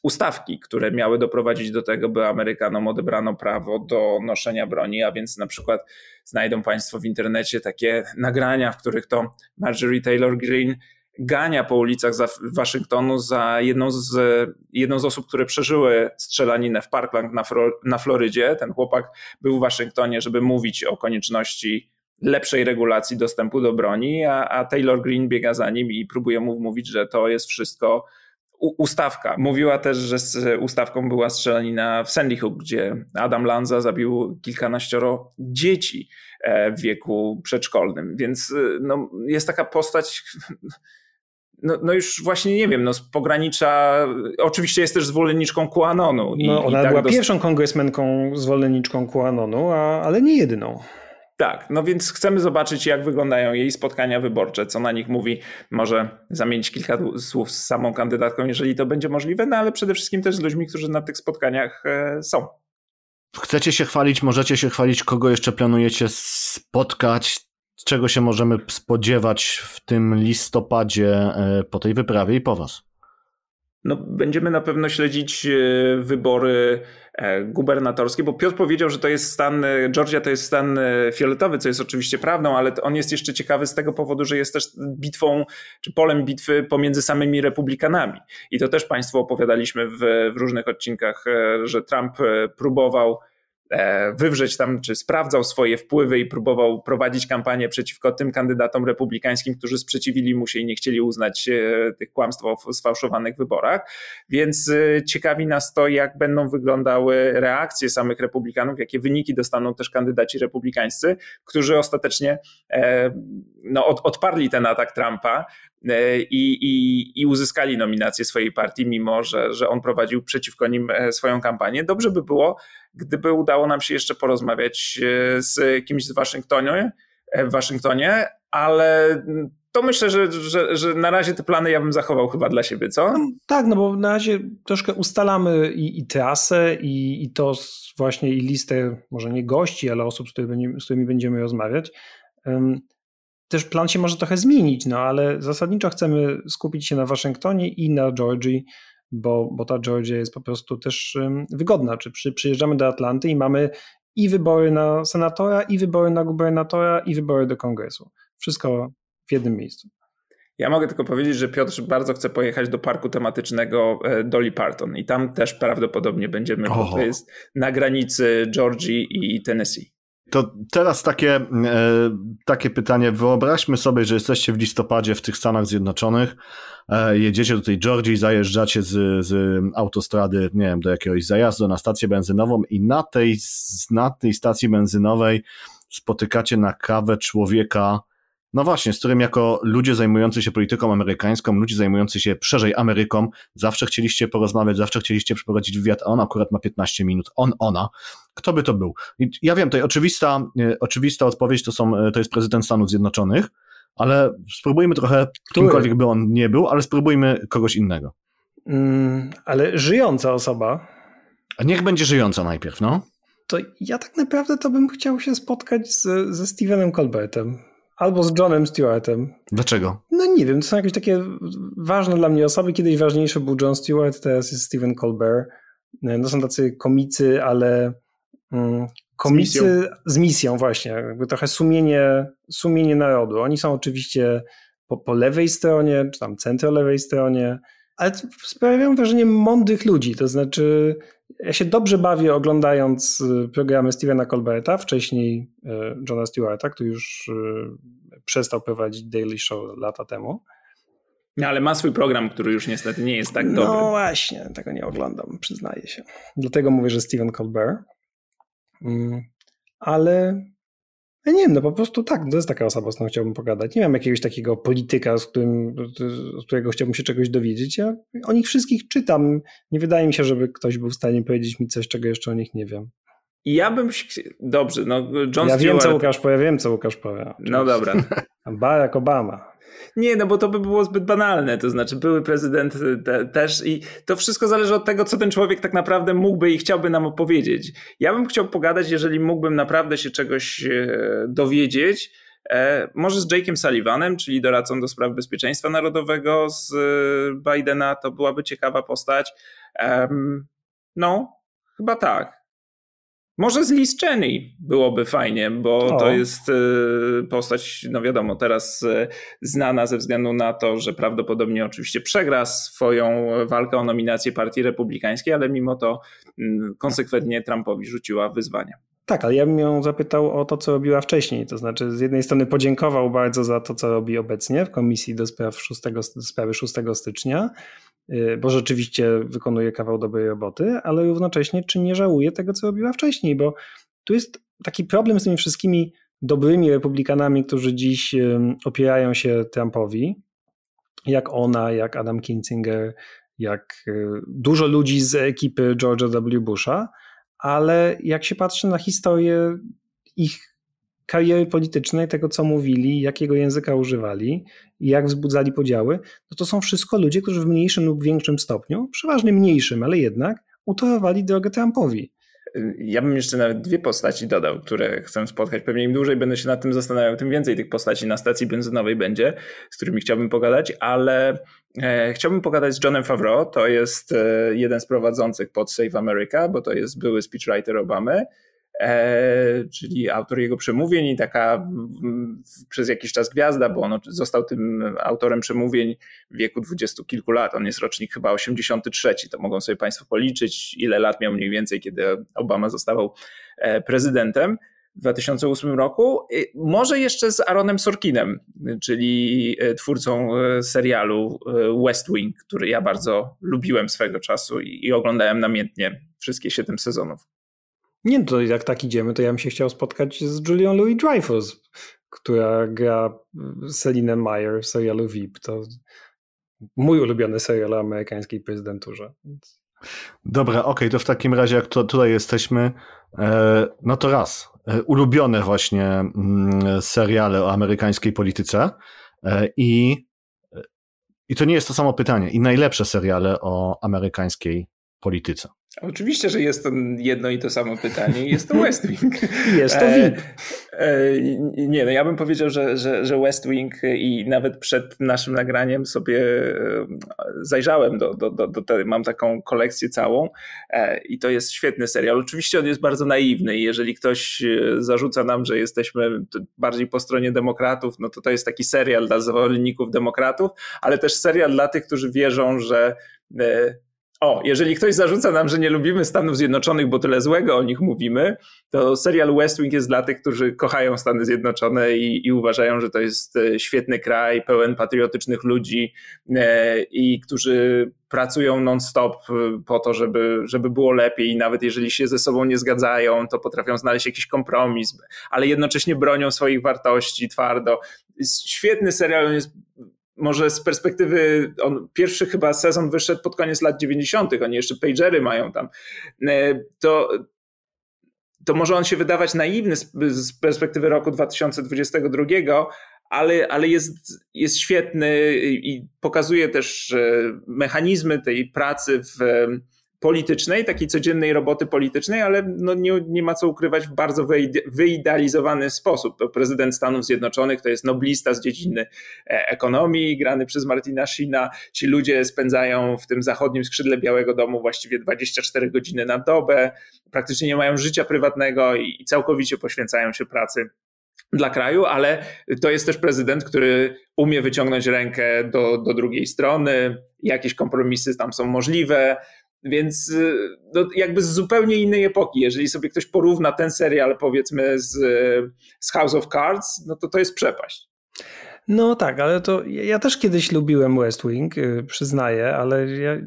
ustawki, które miały doprowadzić do tego, by Amerykanom odebrano prawo do noszenia broni, a więc na przykład znajdą Państwo w internecie takie nagrania, w których to Marjorie Taylor Greene gania po ulicach Waszyngtonu za jedną z, jedną z osób, które przeżyły strzelaninę w Parkland na, na Florydzie. Ten chłopak był w Waszyngtonie, żeby mówić o konieczności lepszej regulacji dostępu do broni, a, a Taylor Green biega za nim i próbuje mu mówić, że to jest wszystko ustawka. Mówiła też, że z ustawką była strzelanina w Sandy Hook, gdzie Adam Lanza zabił kilkanaścioro dzieci e, w wieku przedszkolnym. Więc e, no, jest taka postać no, no już właśnie nie wiem, no z pogranicza, oczywiście jest też zwolenniczką QAnonu.
I, no, ona i tak była dost... pierwszą kongresmenką zwolenniczką QAnonu, a, ale nie jedyną.
Tak, no więc chcemy zobaczyć, jak wyglądają jej spotkania wyborcze, co na nich mówi. Może zamienić kilka słów z samą kandydatką, jeżeli to będzie możliwe, no ale przede wszystkim też z ludźmi, którzy na tych spotkaniach e, są.
Chcecie się chwalić, możecie się chwalić, kogo jeszcze planujecie spotkać, czego się możemy spodziewać w tym listopadzie e, po tej wyprawie i po was?
No, będziemy na pewno śledzić e, wybory e, gubernatorskie, bo Piotr powiedział, że to jest stan, Georgia to jest stan fioletowy, co jest oczywiście prawdą, ale on jest jeszcze ciekawy z tego powodu, że jest też bitwą, czy polem bitwy pomiędzy samymi republikanami. I to też Państwu opowiadaliśmy w, w różnych odcinkach, że Trump próbował wywrzeć tam, czy sprawdzał swoje wpływy i próbował prowadzić kampanię przeciwko tym kandydatom republikańskim, którzy sprzeciwili mu się i nie chcieli uznać e, tych kłamstw o sfałszowanych wyborach. Więc e, ciekawi nas to, jak będą wyglądały reakcje samych republikanów, jakie wyniki dostaną też kandydaci republikańscy, którzy ostatecznie no, odparli ten atak Trumpa, i, i, i uzyskali nominację swojej partii, mimo że, że on prowadził przeciwko nim swoją kampanię. Dobrze by było, gdyby udało nam się jeszcze porozmawiać e, z kimś z Waszyngtonie, e, w Waszyngtonie, ale to myślę, że, że, że na razie te plany ja bym zachował chyba dla siebie, co?
No, tak, no bo na razie troszkę ustalamy i, i trasę, i, i to właśnie i listę, może nie gości, ale osób, z którymi, z którymi będziemy rozmawiać. Też plan się może trochę zmienić, no ale zasadniczo chcemy skupić się na Waszyngtonie i na Georgii, bo, bo ta Georgia jest po prostu też wygodna. Czy przy, przyjeżdżamy do Atlanty i mamy i wybory na senatora, i wybory na gubernatora, i wybory do kongresu. Wszystko w jednym miejscu.
Ja mogę tylko powiedzieć, że Piotr bardzo chce pojechać do parku tematycznego e, Dolly Parton i tam też prawdopodobnie będziemy, bo to jest na granicy Georgii i Tennessee.
To teraz takie, e, takie pytanie. Wyobraźmy sobie, że jesteście w listopadzie w tych Stanach Zjednoczonych, e, jedziecie do tej Georgii, zajeżdżacie z, z autostrady, nie wiem, do jakiegoś zajazdu na stację benzynową i na tej, na tej stacji benzynowej spotykacie na kawę człowieka, no właśnie, z którym jako ludzie zajmujący się polityką amerykańską, ludzie zajmujący się szerzej Ameryką, zawsze chcieliście porozmawiać, zawsze chcieliście przeprowadzić wywiad, a on akurat ma 15 minut, on, ona. Kto by to był? I ja wiem, tutaj oczywista, e, oczywista odpowiedź to, są, e, to jest prezydent Stanów Zjednoczonych, ale spróbujmy trochę, Który? kimkolwiek by on nie był, ale spróbujmy kogoś innego.
Mm, ale żyjąca osoba.
A niech będzie żyjąca najpierw, no.
To ja tak naprawdę to bym chciał się spotkać z, ze Stevenem Colbertem. Albo z Johnem Stewartem.
Dlaczego?
No nie wiem, to są jakieś takie ważne dla mnie osoby. Kiedyś ważniejszy był John Stewart, teraz jest Stephen Colbert. No są tacy komicy, ale mm, komicy z misją. z misją, właśnie. Jakby trochę sumienie, sumienie narodu. Oni są oczywiście po, po lewej stronie, czy tam centro-lewej stronie, ale sprawiają wrażenie mądrych ludzi. To znaczy, ja się dobrze bawię oglądając y, programy Stevena Colberta, wcześniej y, Johna Stewarta, który już y, przestał prowadzić Daily Show lata temu.
No, ale ma swój program, który już niestety nie jest tak dobry.
No właśnie, tego nie oglądam, przyznaję się. Dlatego mówię, że Steven Colbert. Mm, ale ja nie wiem, no po prostu tak, to jest taka osoba, z którą chciałbym pogadać. Nie mam jakiegoś takiego polityka, z, którym, z którego chciałbym się czegoś dowiedzieć. Ja o nich wszystkich czytam. Nie wydaje mi się, żeby ktoś był w stanie powiedzieć mi coś, czego jeszcze o nich nie wiem.
ja bym. Dobrze, no John
ja
Stewart...
wiem, co Łukasz powie, wiem, co Łukasz powie.
No dobra.
Barack Obama.
Nie, no bo to by było zbyt banalne. To znaczy, były prezydent te, też i to wszystko zależy od tego, co ten człowiek tak naprawdę mógłby i chciałby nam opowiedzieć. Ja bym chciał pogadać, jeżeli mógłbym naprawdę się czegoś e, dowiedzieć. E, może z Jake'em Sullivanem, czyli doradcą do spraw bezpieczeństwa narodowego z e, Bidena, to byłaby ciekawa postać. No, chyba tak. Może z Liz Cheney byłoby fajnie, bo o. to jest e, postać, no wiadomo, teraz e, znana ze względu na to, że prawdopodobnie oczywiście przegra swoją walkę o nominację Partii Republikańskiej, ale mimo to mm, konsekwentnie Trumpowi rzuciła wyzwanie.
Tak, ale ja bym ją zapytał o to, co robiła wcześniej. To znaczy, z jednej strony podziękował bardzo za to, co robi obecnie w Komisji do spraw 6, do sprawy 6 stycznia, Y, bo rzeczywiście wykonuje kawał dobrej roboty, ale równocześnie czy nie żałuje tego, co robiła wcześniej, bo tu jest taki problem z tymi wszystkimi dobrymi republikanami, którzy dziś opierają się Trumpowi, jak ona, jak Adam Kinzinger, jak y, dużo ludzi z ekipy George'a W. Busha, ale jak się patrzy na historię ich kariery politycznej, tego co mówili, jakiego języka używali jak wzbudzali podziały, no to są wszystko ludzie, którzy w mniejszym lub większym stopniu, przeważnie mniejszym, ale jednak utorowali drogę Trumpowi.
Ja bym jeszcze nawet dwie postaci dodał, które chcę spotkać. Pewnie im dłużej będę się nad tym zastanawiał, tym więcej tych postaci na stacji benzynowej będzie, z którymi chciałbym pogadać, ale e, chciałbym pogadać z Johnem Favreau. To jest e, jeden z prowadzących pod Save America, bo to jest były speechwriter Obamy. E, czyli autor jego przemówień i taka przez jakiś czas gwiazda, bo on został tym autorem przemówień w wieku dwudziestu kilku lat. On jest rocznik chyba 83, to mogą sobie Państwo policzyć, ile lat miał mniej więcej, kiedy Obama zostawał e, prezydentem w 2008 roku. Może jeszcze z Aaronem Sorkinem, czyli e, twórcą serialu West Wing, który ja bardzo lubiłem swego czasu i, i oglądałem namiętnie wszystkie siedem sezonów.
Nie, to jak tak idziemy, to ja bym się chciał spotkać z Julią Louis Dreyfus, która gra Celine Meyer w serialu VIP. To mój ulubiony serial o amerykańskiej prezydenturze.
Dobra, okej, okay, to w takim razie, jak to, tutaj jesteśmy, e, no to raz. E, ulubione właśnie mm, seriale o amerykańskiej polityce e, i, i to nie jest to samo pytanie. I najlepsze seriale o amerykańskiej polityce.
Oczywiście, że jest to jedno i to samo pytanie jest to West Wing.
Jest to VIP.
E, e, nie, no ja bym powiedział, że, że, że West Wing i nawet przed naszym nagraniem sobie e, zajrzałem do, do, do, do tej, mam taką kolekcję całą i to jest świetny serial. Oczywiście on jest bardzo naiwny i jeżeli ktoś zarzuca nam, że jesteśmy bardziej po stronie demokratów, no to to jest taki serial dla zwolenników demokratów, ale też serial dla tych, którzy wierzą, że o, jeżeli ktoś zarzuca nam, że nie lubimy Stanów Zjednoczonych, bo tyle złego o nich mówimy, to serial West Wing jest dla tych, którzy kochają Stany Zjednoczone i, i uważają, że to jest e, świetny kraj, pełen patriotycznych ludzi e, i którzy pracują non-stop e, po to, żeby, żeby było lepiej i nawet jeżeli się ze sobą nie zgadzają, to potrafią znaleźć jakiś kompromis, ale jednocześnie bronią swoich wartości twardo. Jest świetny serial, on jest może z perspektywy, on pierwszy chyba sezon wyszedł pod koniec lat 90., oni jeszcze pagery mają tam, e, to, to może on się wydawać naiwny z, z perspektywy roku 2022, ale, ale jest, jest świetny i pokazuje też mechanizmy tej pracy w politycznej, takiej codziennej roboty politycznej, ale no nie, nie ma co ukrywać w bardzo wyidealizowany sposób. To prezydent Stanów Zjednoczonych to jest noblista z dziedziny e, ekonomii, grany przez Martina Sheena. Ci ludzie spędzają w tym zachodnim skrzydle Białego Domu właściwie 24 godziny na dobę, praktycznie nie mają życia prywatnego i całkowicie poświęcają się pracy dla kraju, ale to jest też prezydent, który umie wyciągnąć rękę do, do drugiej strony, jakieś kompromisy tam są możliwe, więc y, no, jakby z zupełnie innej epoki. Jeżeli sobie ktoś porówna ten serial, powiedzmy, z, z House of Cards, no to to jest przepaść.
No tak, ale to ja też kiedyś lubiłem West Wing, y, przyznaję, ale ja,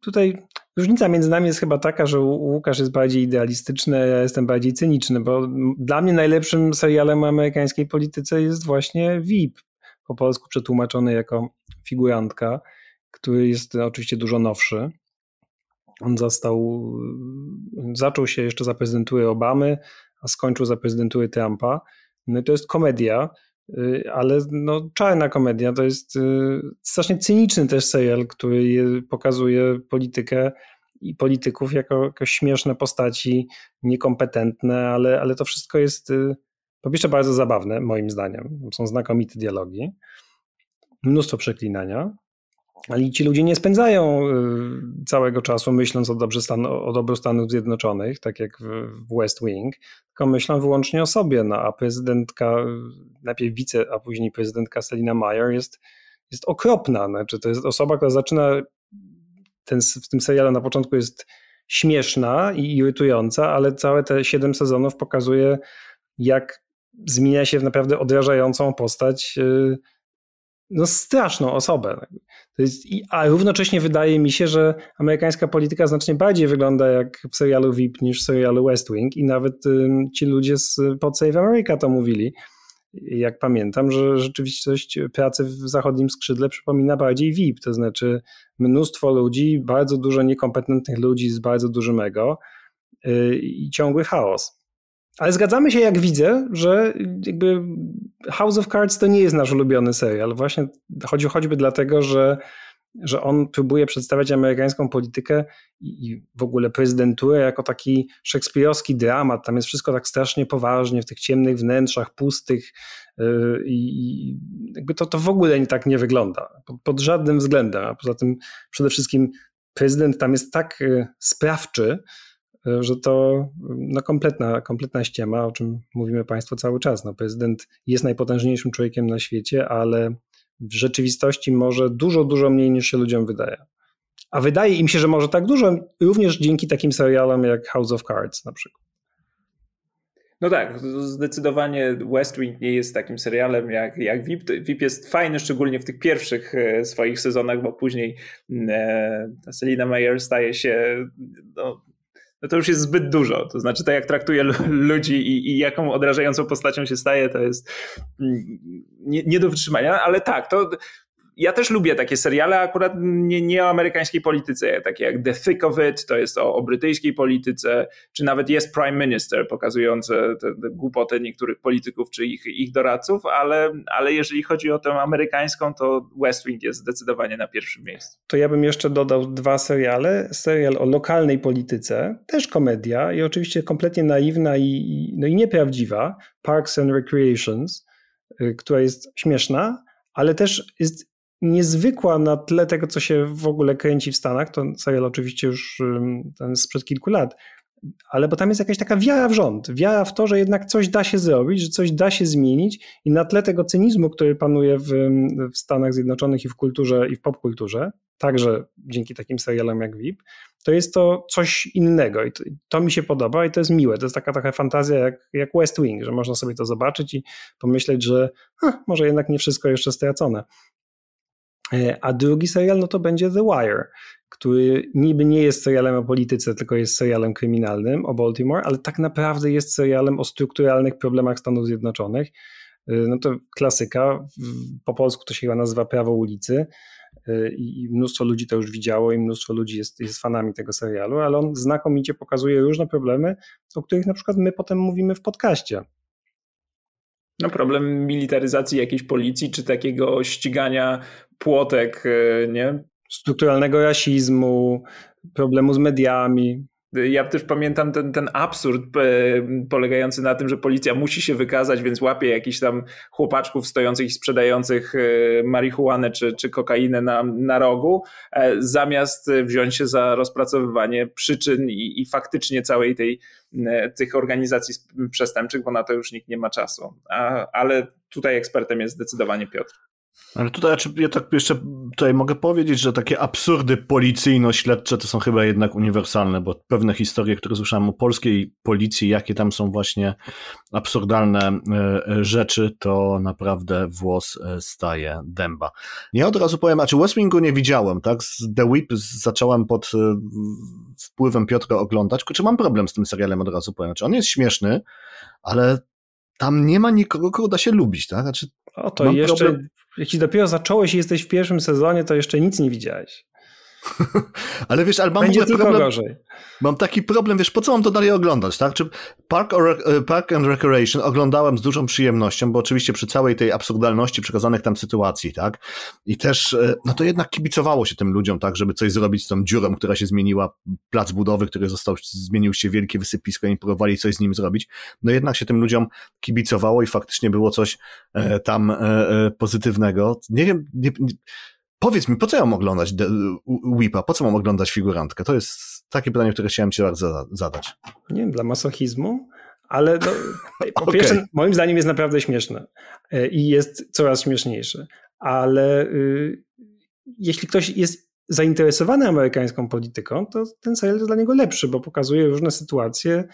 tutaj różnica między nami jest chyba taka, że Łukasz jest bardziej idealistyczny, a ja jestem bardziej cyniczny, bo dla mnie najlepszym serialem o amerykańskiej polityce jest właśnie VIP, po polsku przetłumaczony jako figurantka, który jest oczywiście dużo nowszy On został, zaczął się jeszcze za prezydentury Obamy, a skończył za prezydentury Trumpa. No to jest komedia, y, ale no, czarna komedia. To jest y, strasznie cyniczny też serial, który pokazuje politykę i polityków jako, jako śmieszne postaci, niekompetentne, ale, ale to wszystko jest y, po pierwsze bardzo zabawne, moim zdaniem. Są znakomite dialogi, mnóstwo przeklinania, ale ci ludzie nie spędzają y, całego czasu myśląc o, dobrze stan, o dobru Stanów Zjednoczonych, tak jak w West Wing, tylko myślą wyłącznie o sobie. No, a prezydentka, najpierw wice, a później prezydentka Selina Meyer jest, jest okropna. Znaczy, to jest osoba, która zaczyna ten, w tym serialu na początku jest śmieszna i irytująca, ale całe te siedem sezonów pokazuje, jak zmienia się w naprawdę odrażającą postać, y, no straszną osobę. Jest, a równocześnie wydaje mi się, że amerykańska polityka znacznie bardziej wygląda jak w serialu VIP niż w serialu West Wing i nawet ci ludzie z Pod Save America to mówili, jak pamiętam, że rzeczywistość pracy w zachodnim skrzydle przypomina bardziej VIP, to znaczy mnóstwo ludzi, bardzo dużo niekompetentnych ludzi z bardzo dużym ego y, i ciągły chaos. Ale zgadzamy się, jak widzę, że jakby House of Cards to nie jest nasz ulubiony serial. Właśnie chodzi choćby dlatego, że, że on próbuje przedstawiać amerykańską politykę i w ogóle prezydenturę jako taki szekspirowski dramat. Tam jest wszystko tak strasznie poważnie, w tych ciemnych wnętrzach, pustych yy, i jakby to, to w ogóle nie tak nie wygląda. Pod, żadnym względem. A poza tym przede wszystkim prezydent tam jest tak yy, sprawczy, że to no, kompletna, kompletna ściema, o czym mówimy Państwu cały czas. No, prezydent jest najpotężniejszym człowiekiem na świecie, ale w rzeczywistości może dużo, dużo mniej niż się ludziom wydaje. A wydaje im się, że może tak dużo, również dzięki takim serialom jak House of Cards na przykład.
No tak, zdecydowanie West Wing nie jest takim serialem jak, jak VIP. VIP jest fajny, szczególnie w tych pierwszych e, swoich sezonach, bo później e, Selina Meyer staje się no, no to już jest zbyt dużo. To znaczy, tak jak traktuje ludzi i, i jaką odrażającą postacią się staje, to jest mm, nie, nie do wytrzymania, ale tak, to ja też lubię takie seriale, akurat nie, nie o amerykańskiej polityce, takie jak The Thick of It, to jest o, o brytyjskiej polityce, czy nawet jest Prime Minister, pokazujące te, te głupoty niektórych polityków czy ich, ich doradców, ale, ale jeżeli chodzi o tę amerykańską, to West Wing jest zdecydowanie na pierwszym miejscu.
To ja bym jeszcze dodał dwa seriale. Serial o lokalnej polityce, też komedia i oczywiście kompletnie naiwna i, no i nieprawdziwa, Parks and Recreations, y, która jest śmieszna, ale też jest niezwykła na tle tego, co się w ogóle kręci w Stanach. To serial oczywiście już ten sprzed kilku lat, ale bo tam jest jakaś taka wiara w rząd, wiara w to, że jednak coś da się zrobić, że coś da się zmienić i na tle tego cynizmu, który panuje w, w Stanach Zjednoczonych i w kulturze i w popkulturze, także dzięki takim serialom jak VIP, to jest to coś innego i to, to, mi się podoba i to jest miłe. To jest taka trochę fantazja jak, jak West Wing, że można sobie to zobaczyć i pomyśleć, że może jednak nie wszystko jeszcze stracone. E, a drugi serial no to będzie The Wire, który niby nie jest serialem o polityce, tylko jest serialem kryminalnym o Baltimore, ale tak naprawdę jest serialem o strukturalnych problemach Stanów Zjednoczonych. E, no to klasyka, po polsku to się chyba nazywa Prawo ulicy e, i mnóstwo ludzi to już widziało i mnóstwo ludzi jest, jest fanami tego serialu, ale on znakomicie pokazuje różne problemy, o których na przykład my potem mówimy w podcaście.
No problem militaryzacji jakiejś policji, czy takiego ścigania płotek, e, nie?
Strukturalnego rasizmu, problemu z mediami.
Ja też pamiętam ten, ten absurd e, polegający na tym, że policja musi się wykazać, więc łapie jakichś tam chłopaczków stojących i sprzedających e, marihuanę czy, czy kokainę na, na rogu, zamiast wziąć się za rozpracowywanie przyczyn i, i faktycznie całej tej tych organizacji przestępczych, bo na to już nikt nie ma czasu. A, ale tutaj ekspertem jest zdecydowanie Piotr.
Ale tutaj ja tak jeszcze tutaj mogę powiedzieć, że takie absurdy policyjno-śledcze to są chyba jednak uniwersalne, bo pewne historie, które słyszałem o polskiej policji, jakie tam są właśnie absurdalne e, e, rzeczy, to naprawdę włos e, staje dęba. Ja od razu powiem, a czy West Wingu nie widziałem, tak? Z The Whip zacząłem pod wpływem Piotra oglądać, czy mam problem z tym serialem od razu powiem. Znaczy on jest śmieszny, ale tam nie ma nikogo, kogo da się lubić, tak? Znaczy,
o, to jeszcze, problem... jeśli dopiero zacząłeś i jesteś w pierwszym sezonie, to jeszcze nic nie widziałeś.
ale wiesz, ale mam
Będzie tylko
problem,
gorzej.
Mam taki problem, wiesz, po co mam to dalej oglądać, tak? Czy Park, or, e, Park and Recreation oglądałem z dużą przyjemnością, bo oczywiście przy całej tej absurdalności przekazanych tam sytuacji, tak? I też, e, no to jednak kibicowało się tym ludziom, tak, żeby coś zrobić z tą dziurą, która się zmieniła, plac budowy, który został, zmienił się wielkie wysypisko i próbowali coś z nim zrobić. No jednak się tym ludziom kibicowało i faktycznie było coś e, tam e, e pozytywnego. Nie wiem, nie, nie, Powiedz mi, po co ja mam oglądać Whipa? Po co mam oglądać figurantkę? To jest takie pytanie, które chciałem ci bardzo zadać.
Nie wiem, dla masochizmu, ale no, po okay. pierwsze, moim zdaniem jest naprawdę śmieszne e, i jest coraz śmieszniejsze. Ale y, jeśli ktoś jest zainteresowany amerykańską polityką, to ten serial jest dla niego lepszy, bo pokazuje różne sytuacje,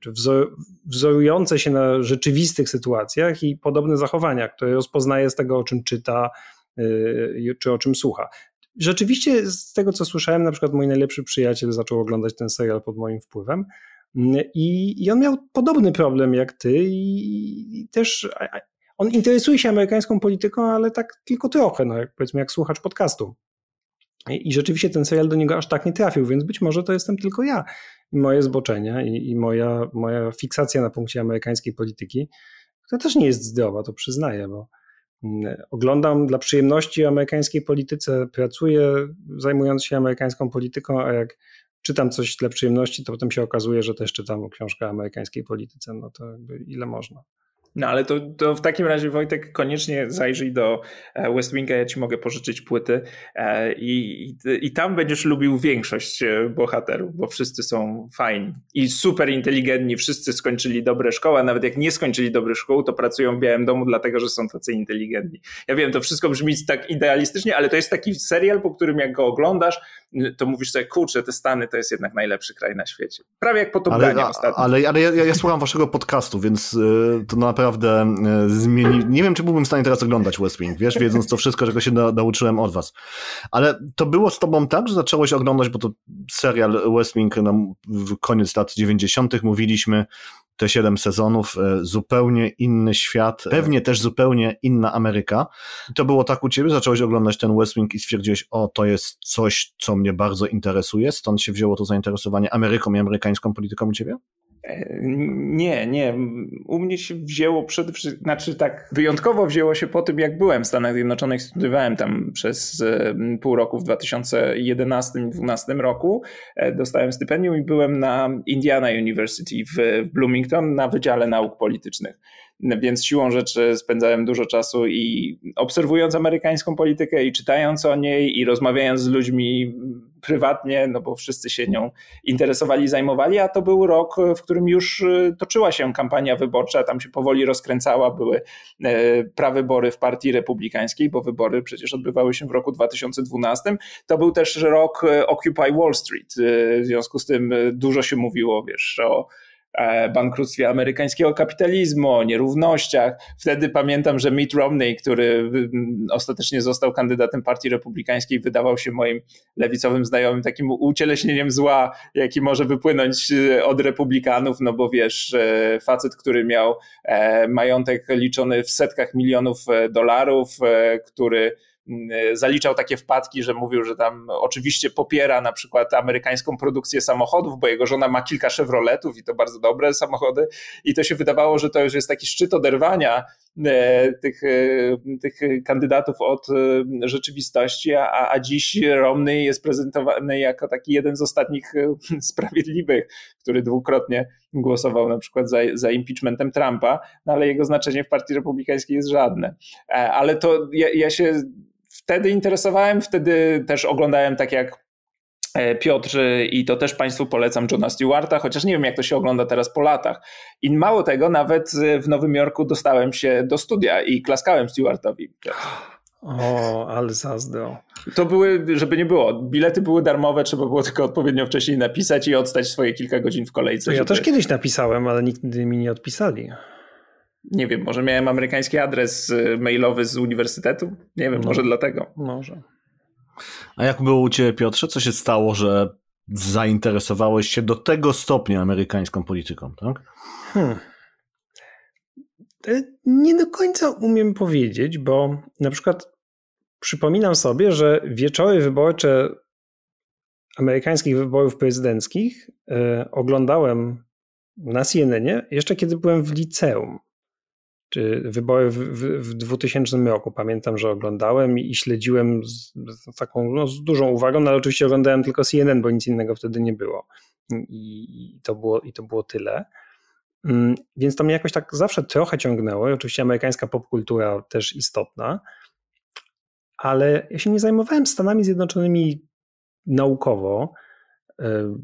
czy wzor, wzorujące się na rzeczywistych sytuacjach i podobne zachowania, które rozpoznaje z tego, o czym czyta, czy o czym słucha. Rzeczywiście z tego, co słyszałem, na przykład mój najlepszy przyjaciel zaczął oglądać ten serial pod moim wpływem mm, i, i on miał podobny problem jak ty i, i też on interesuje się amerykańską polityką, ale tak tylko trochę, no jak, powiedzmy jak słuchacz podcastu. I, I, rzeczywiście ten serial do niego aż tak nie trafił, więc być może to jestem tylko ja i moje zboczenia i, i moja, moja fiksacja na punkcie amerykańskiej polityki, która też nie jest zdrowa, to przyznaję, bo Oglądam dla przyjemności amerykańskiej polityce, pracuję zajmując się amerykańską polityką, a jak czytam coś dla przyjemności, to potem się okazuje, że też czytam książkę o amerykańskiej polityce. No to jakby ile można.
No ale to, to w takim razie Wojtek koniecznie zajrzyj do e, West Winga, ja ci mogę pożyczyć płyty e, i, i, i, tam będziesz lubił większość e, bohaterów, bo wszyscy są fajni i super inteligentni, wszyscy skończyli dobre szkoły, a nawet jak nie skończyli dobrych szkół, to pracują w Białym Domu dlatego, że są tacy inteligentni. Ja wiem, to wszystko brzmi tak idealistycznie, ale to jest taki serial, po którym jak go oglądasz, to mówisz sobie, kurczę, te Stany to jest jednak najlepszy kraj na świecie. Prawie jak po to ale, ostatnio.
Ale, ale ja, ja, słucham waszego podcastu, więc to naprawdę y, zmieni... Nie wiem, czy byłbym w stanie teraz oglądać West Wing, wiesz, wiedząc to wszystko, czego się nauczyłem od was. Ale to było z tobą tak, że zacząłeś oglądać, bo to serial West Wing w koniec lat 90. mówiliśmy, te siedem sezonów, e, zupełnie inny świat, pewnie też zupełnie inna Ameryka. to było tak u ciebie, zacząłeś oglądać ten West Wing i stwierdziłeś, o to jest coś, co mnie bardzo interesuje, stąd się wzięło to zainteresowanie Ameryką i amerykańską polityką u ciebie?
Nie, nie. U mnie się wzięło przede wszystkim, znaczy tak, wyjątkowo wzięło się po tym, jak byłem w Stanach Zjednoczonych, studiowałem tam przez pół roku w 2011-2012 roku. E, dostałem stypendium i byłem na Indiana University w Bloomington na Wydziale Nauk Politycznych więc siłą rzeczy spędzałem dużo czasu i obserwując amerykańską politykę i czytając o niej i rozmawiając z ludźmi prywatnie, no bo wszyscy się nią interesowali, zajmowali, a to był rok, w którym już y, toczyła się kampania wyborcza, tam się powoli rozkręcała, były e, prawybory w partii republikańskiej, bo wybory przecież odbywały się w roku 2012. To był też rok e, Occupy Wall Street, e, w związku z tym dużo się mówiło, wiesz, o bankructwie amerykańskiego kapitalizmu, o nierównościach. Wtedy pamiętam, że Mitt Romney, który ostatecznie został kandydatem Partii Republikańskiej, wydawał się moim lewicowym znajomym takim ucieleśnieniem zła, jaki może wypłynąć e, od republikanów, no bo wiesz, e, facet, który miał majątek liczony w setkach milionów dolarów, który E, zaliczał takie wpadki, że mówił, że tam oczywiście popiera na przykład amerykańską produkcję samochodów, bo jego żona ma kilka Chevroletów i to bardzo dobre samochody. I to się wydawało, że to już jest taki szczyt oderwania e, tych, e, tych kandydatów od rzeczywistości, a, a dziś Romney jest prezentowany jako taki jeden z ostatnich sprawiedliwych, który dwukrotnie głosował na przykład za, za impeachmentem Trumpa, no ale jego znaczenie w partii republikańskiej jest żadne. Ale to ja, ja się wtedy interesowałem, wtedy też oglądałem tak jak e, Piotr i to też Państwu polecam Johna Stewarta, chociaż nie wiem jak to się ogląda teraz po latach. I mało tego, nawet w Nowym Jorku dostałem się do studia i klaskałem Stewartowi.
O, ale zazdro.
To były, żeby nie było, bilety były darmowe, trzeba było tylko odpowiednio wcześniej napisać i odstać swoje kilka godzin w kolejce.
ja
żeby...
też kiedyś napisałem, ale nigdy mi nie odpisali
nie wiem, może miałem amerykański adres y, mailowy z uniwersytetu? Nie wiem, no, może dlatego.
Może.
A jak było u Ciebie, Piotrze? Co się stało, że zainteresowałeś się do tego stopnia amerykańską polityką, tak? Hmm.
E, nie do końca umiem powiedzieć, bo na przykład przypominam sobie, że wieczory wyborcze amerykańskich wyborów prezydenckich e, oglądałem na CNN jeszcze kiedy byłem w liceum. Czy wybory w, w, w 2000 roku. Pamiętam, że oglądałem i, śledziłem z, z taką no, z dużą uwagą, no, ale oczywiście oglądałem tylko CNN, bo nic innego wtedy nie było. I, i to, było, i to było tyle. Mm, więc to mnie jakoś tak zawsze trochę ciągnęło. I oczywiście amerykańska popkultura też istotna, ale ja się nie zajmowałem Stanami Zjednoczonymi naukowo. E,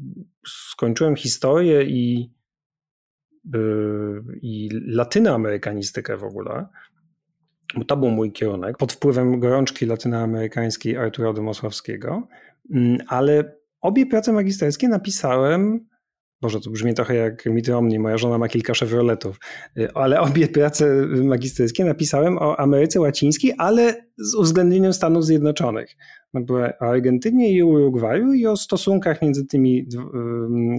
skończyłem historię i, i latynoamerykanistykę w ogóle, bo to był mój kierunek, pod wpływem gorączki latynoamerykańskiej Artura Domosławskiego, mm, ale obie prace magisterskie napisałem Boże, to brzmi trochę jak mity omni, moja żona ma kilka Chevroletów, y, ale obie prace magisterskie napisałem o Ameryce Łacińskiej, ale z uwzględnieniem Stanów Zjednoczonych. No, były o Argentynie i Urugwaju i o stosunkach między tymi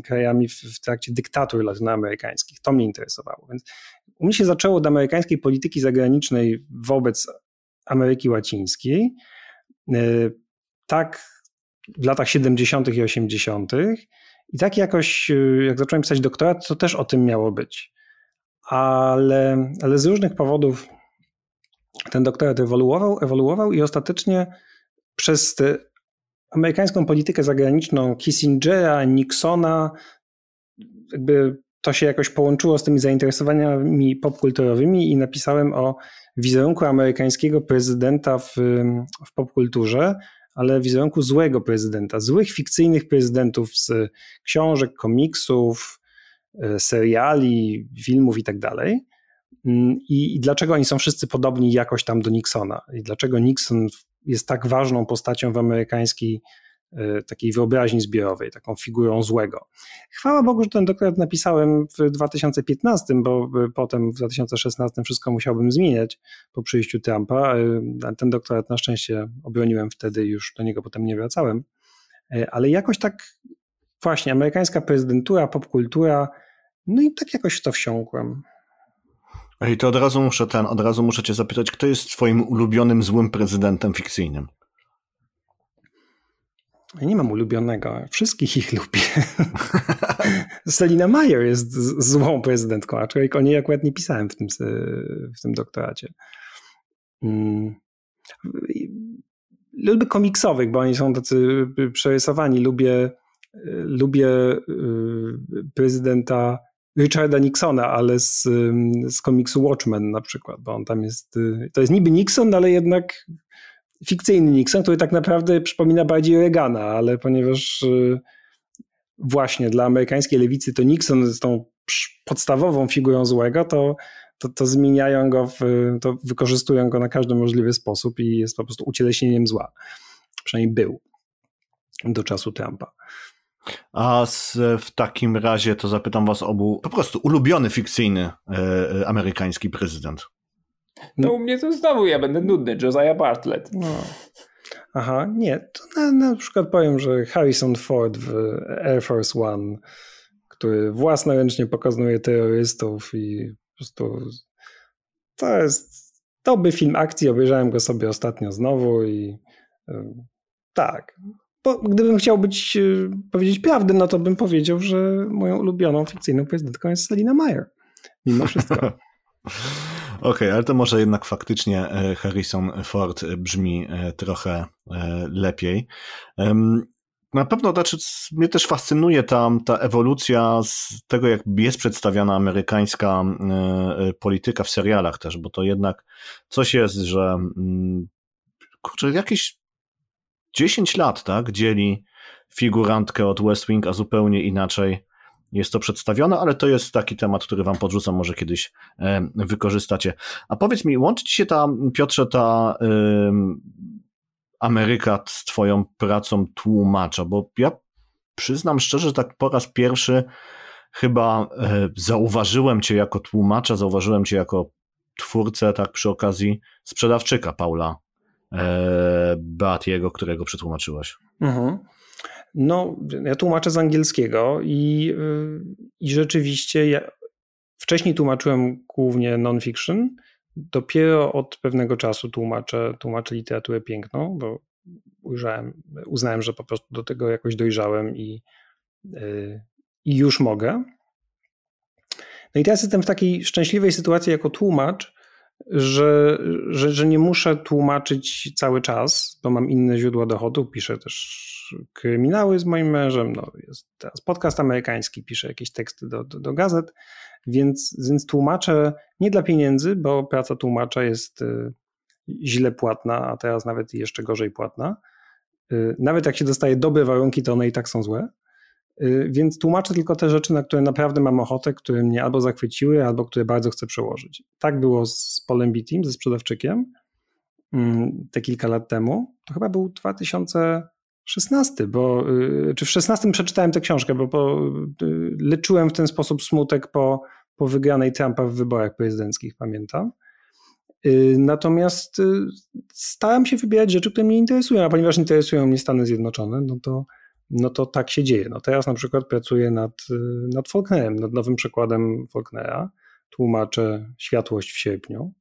krajami w, trakcie dyktatur latynoamerykańskich. To mnie interesowało. Więc u mnie się zaczęło od amerykańskiej polityki zagranicznej wobec Ameryki Łacińskiej. Y, tak w latach 70. i 80. I tak jakoś, y, jak zacząłem pisać doktorat, to też o tym miało być. Ale, ale z różnych powodów ten doktorat ewoluował, ewoluował i ostatecznie przez amerykańską politykę zagraniczną Kissingera, Nixona, jakby to się jakoś połączyło z tymi zainteresowaniami popkulturowymi i napisałem o wizerunku amerykańskiego prezydenta w, w popkulturze ale wizerunku złego prezydenta, złych fikcyjnych prezydentów z książek, komiksów, e, seriali, filmów i tak dalej. Mm, I, dlaczego oni są wszyscy podobni jakoś tam do Nixona? I dlaczego Nixon jest tak ważną postacią w amerykańskiej E, takiej wyobraźni zbiorowej, taką figurą złego. Chwała Bogu, że ten doktorat napisałem w 2015, bo e, potem w 2016 wszystko musiałbym zmieniać po przyjściu Trumpa. E, ten doktorat na szczęście obroniłem wtedy, już do niego potem nie wracałem. Ale jakoś tak właśnie amerykańska prezydentura, popkultura, no i tak jakoś w to wsiąkłem.
I to od razu muszę ten, od razu muszę cię zapytać, kto jest twoim ulubionym złym prezydentem fikcyjnym?
Ja nie mam ulubionego. Wszystkich ich lubię. Selina Meyer jest złą prezydentką, aczkolwiek o niej akurat nie pisałem w tym, w tym doktoracie. Hmm. Lubię komiksowych, bo oni są tacy przerysowani. Lubię, lubię y, prezydenta Richarda Nixona, ale z, z komiksu Watchmen na przykład, bo on tam jest, y, to jest niby Nixon, ale jednak fikcyjny Nixon, który tak naprawdę przypomina bardziej Reagana, ale ponieważ y, właśnie dla amerykańskiej lewicy to Nixon jest tą podstawową figurą złego, to, to, to zmieniają go, w, to wykorzystują go na każdy możliwy sposób i jest po prostu ucieleśnieniem zła. Przynajmniej był do czasu Trumpa.
A z, w takim razie to zapytam was obu, po prostu ulubiony fikcyjny e, e amerykański prezydent.
No u mnie to znowu ja będę nudny, Josiah Bartlett. No.
Aha, nie, to na, na przykład powiem, że Harrison Ford w Air Force One, który własnoręcznie pokazuje terrorystów i po prostu to jest dobry film akcji, obejrzałem go sobie ostatnio znowu i y, tak. Bo gdybym chciał być, y, powiedzieć prawdę, no to bym powiedział, że moją ulubioną fikcyjną prezydentką jest Selina Meyer. Mimo wszystko.
Okej, okay, ale to może jednak faktycznie e, Harrison Ford brzmi e, trochę e, lepiej. Na pewno znaczy, mnie też fascynuje ta, ta ewolucja z tego, jak jest przedstawiana amerykańska polityka w serialach też, bo to jednak coś jest, że mm, kurczę, jakieś 10 lat, tak, dzieli figurantkę od West Wing, a zupełnie inaczej jest to przedstawione, ale to jest taki temat, który wam podrzucam, może kiedyś e, wykorzystacie. A powiedz mi, łączy ci się ta, Piotrze, ta Ameryka z twoją pracą tłumacza, bo ja przyznam szczerze, że tak po raz pierwszy chyba e, zauważyłem cię jako tłumacza, zauważyłem cię jako twórcę, tak przy okazji sprzedawczyka Paula Beatiego, którego przetłumaczyłeś. Mhm.
No, ja tłumaczę z angielskiego i, y, i rzeczywiście ja wcześniej tłumaczyłem głównie non-fiction, dopiero od pewnego czasu tłumaczę, tłumaczę literaturę piękną, bo ujrzałem, uznałem, że po prostu do tego jakoś dojrzałem i, i już mogę. No i teraz jestem w takiej szczęśliwej sytuacji jako tłumacz, że, że, że nie muszę tłumaczyć cały czas, bo mam inne źródła dochodu. Piszę też kryminały z moim mężem, no jest teraz podcast amerykański, piszę jakieś teksty do, do, do gazet, więc, więc tłumaczę nie dla pieniędzy, bo praca tłumacza jest y, źle płatna, a teraz nawet jeszcze gorzej płatna. Y, nawet jak się dostaje dobre warunki, to one i tak są złe. Y, więc tłumaczę tylko te rzeczy, na które naprawdę mam ochotę, które mnie albo zachwyciły, albo które bardzo chcę przełożyć. Tak było z Polem Team, ze sprzedawczykiem mm, te kilka lat temu. To chyba był 2016, bo, y, czy w 16 przeczytałem tę książkę, bo po, y, leczyłem w ten sposób smutek po, po wygranej Trumpa w wyborach prezydenckich, pamiętam. Natomiast starałem się wybierać rzeczy, które mnie interesują, a ponieważ interesują mnie Stany Zjednoczone, no to no to tak się dzieje. No teraz na przykład pracuję nad, y, nad Faulknerem, nad nowym przekładem Faulknera. Tłumaczę Światłość w sierpniu.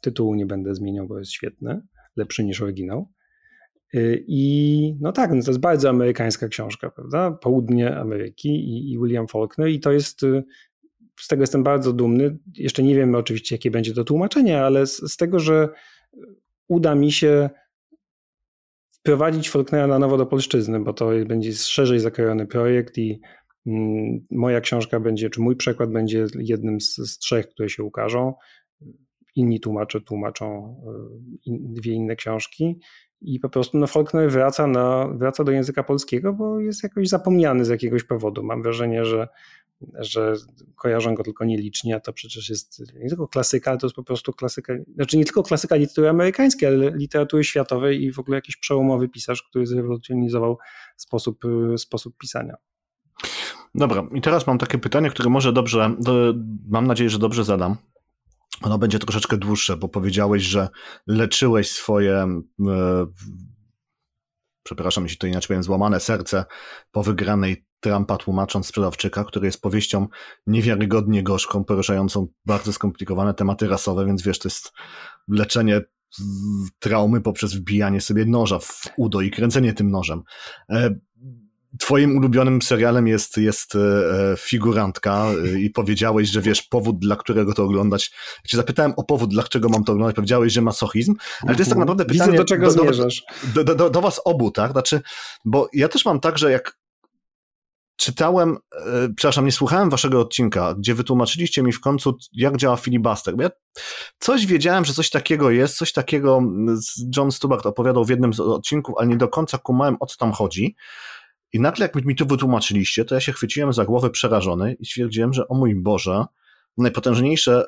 Tytułu nie będę zmieniał, bo jest świetny, lepszy niż oryginał. Y, I no tak, no to jest bardzo amerykańska książka, prawda? Południe Ameryki i, i William Faulkner, i to jest, y, z tego jestem bardzo dumny. Jeszcze nie wiemy oczywiście, jakie będzie to tłumaczenie, ale z, z tego, że uda mi się wprowadzić Faulknera na nowo do polszczyzny, bo to będzie szerzej zakrojony projekt i mm, moja książka będzie, czy mój przekład będzie jednym z, z trzech, które się ukażą. Inni tłumacze tłumaczą e, dwie inne książki i po prostu no, Faulkner wraca, na, wraca do języka polskiego, bo jest jakoś zapomniany z jakiegoś powodu. Mam wrażenie, że że kojarzą go tylko nielicznie, a to przecież jest nie tylko klasyka, ale to jest po prostu klasyka, znaczy nie tylko klasyka literatury amerykańskiej, ale literatury światowej i w ogóle jakiś przełomowy pisarz, który zrewolucjonizował sposób, sposób pisania.
Dobra, i teraz mam takie pytanie, które może dobrze, mam nadzieję, że dobrze zadam. Ono będzie troszeczkę dłuższe, bo powiedziałeś, że leczyłeś swoje, e, przepraszam, jeśli to inaczej powiem, złamane serce po wygranej Trumpa tłumacząc sprzedawczyka, który jest powieścią niewiarygodnie gorzką, poruszającą bardzo skomplikowane tematy rasowe, więc wiesz, to jest leczenie traumy poprzez wbijanie sobie noża w udo i kręcenie tym nożem. E, twoim ulubionym serialem jest, jest e, figurantka e, i powiedziałeś, że wiesz powód, dla którego to oglądać. Ja cię zapytałem o powód, dlaczego mam to oglądać, powiedziałeś, że masochizm, ale to jest tak mhm. naprawdę pytanie
Widzę, do czego.
Do, do, do, do was obu, tak? Znaczy, bo ja też mam tak, że jak czytałem, e, przepraszam, nie słuchałem waszego odcinka, gdzie wytłumaczyliście mi w końcu, jak działa filibuster. Bo ja coś wiedziałem, że coś takiego jest, coś takiego John Stewart opowiadał w jednym z odcinków, ale nie do końca kumałem, o co tam chodzi. I nagle, jak mi to wytłumaczyliście, to ja się chwyciłem za głowę przerażony i stwierdziłem, że o mój Boże, najpotężniejsze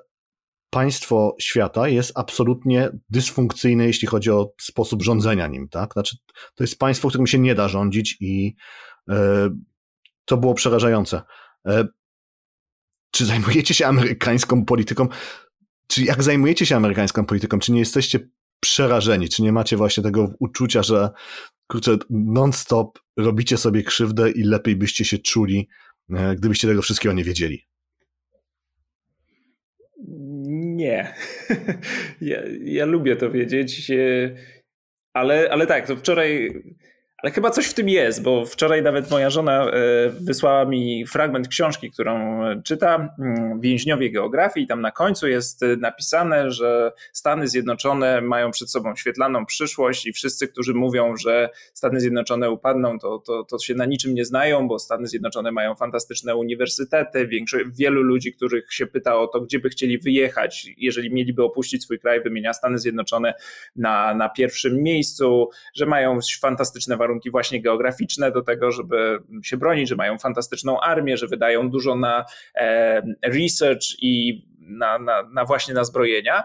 państwo świata jest absolutnie dysfunkcyjne, jeśli chodzi o sposób rządzenia nim, tak? Znaczy, to jest państwo, którym się nie da rządzić i yy, to było przerażające. E, czy zajmujecie się amerykańską polityką? Czy jak zajmujecie się amerykańską polityką, czy nie jesteście przerażeni? Czy nie macie właśnie tego uczucia, że kurczę, non-stop robicie sobie krzywdę i lepiej byście się czuli, e, gdybyście tego wszystkiego nie wiedzieli?
Nie. ja, ja lubię to wiedzieć, e, ale, ale tak, to wczoraj ale chyba coś w tym jest, bo wczoraj nawet moja żona e, wysłała mi fragment książki, którą czyta, mm, Więźniowie geografii, i tam na końcu jest e, napisane, że Stany Zjednoczone mają przed sobą świetlaną przyszłość i wszyscy, którzy mówią, że Stany Zjednoczone upadną, to, to, to się na niczym nie znają, bo Stany Zjednoczone mają fantastyczne uniwersytety. Większość, wielu ludzi, których się pyta o to, gdzie by chcieli wyjechać, jeżeli mieliby opuścić swój kraj, wymienia Stany Zjednoczone na, na pierwszym miejscu, że mają fantastyczne warunki warunki właśnie geograficzne do tego, żeby się bronić, że mają fantastyczną armię, że wydają dużo na e, research i na, na, na właśnie na zbrojenia.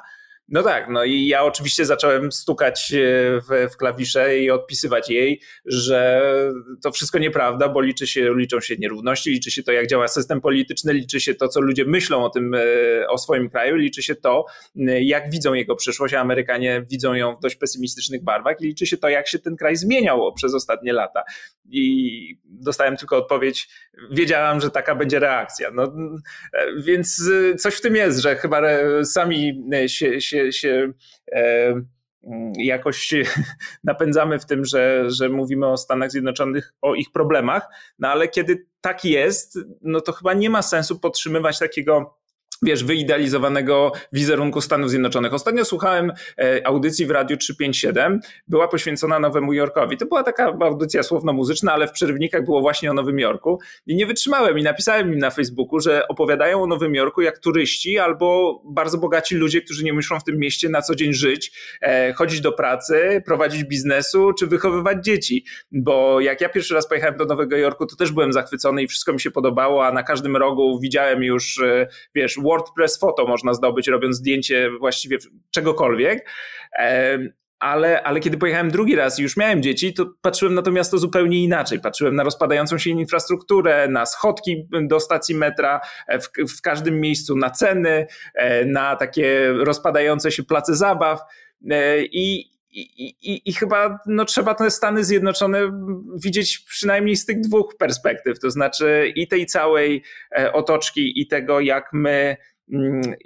No tak, no i ja oczywiście zacząłem stukać e, w, w, klawisze i odpisywać jej, że to wszystko nieprawda, bo liczy się, liczą się nierówności, liczy się to, jak działa system polityczny, liczy się to, co ludzie myślą o tym, e, o swoim kraju, liczy się to, e, jak widzą jego przyszłość, a Amerykanie widzą ją w dość pesymistycznych barwach i liczy się to, jak się ten kraj zmieniał przez ostatnie lata. I dostałem tylko odpowiedź, wiedziałam, że taka będzie reakcja. No, więc coś w tym jest, że chyba sami się, się się, się e, mm, jakoś napędzamy w tym, że, że mówimy o Stanach Zjednoczonych, o ich problemach, no ale kiedy tak jest, no to chyba nie ma sensu podtrzymywać takiego wiesz, wyidealizowanego wizerunku Stanów Zjednoczonych. Ostatnio słuchałem e, audycji w Radiu 357, była poświęcona Nowemu Jorkowi. To była taka audycja słowno-muzyczna, ale w przerywnikach było właśnie o Nowym Jorku i nie wytrzymałem i napisałem im na Facebooku, że opowiadają o Nowym Jorku jak turyści albo bardzo bogaci ludzie, którzy nie muszą w tym mieście na co dzień żyć, e, chodzić do pracy, prowadzić biznesu czy wychowywać dzieci. Bo jak ja pierwszy raz pojechałem do Nowego Jorku, to też byłem zachwycony i wszystko mi się podobało, a na każdym rogu widziałem już, e, wiesz, WordPress foto można zdobyć, robiąc zdjęcie właściwie czegokolwiek. Ale, ale kiedy pojechałem drugi raz i już miałem dzieci, to patrzyłem na to miasto zupełnie inaczej. Patrzyłem na rozpadającą się infrastrukturę, na schodki do stacji metra, e, w, w każdym miejscu na ceny, e, na takie rozpadające się place zabaw. E, I, i, i, chyba no, trzeba te Stany Zjednoczone widzieć przynajmniej z tych dwóch perspektyw, to znaczy i tej całej otoczki, i tego, jak my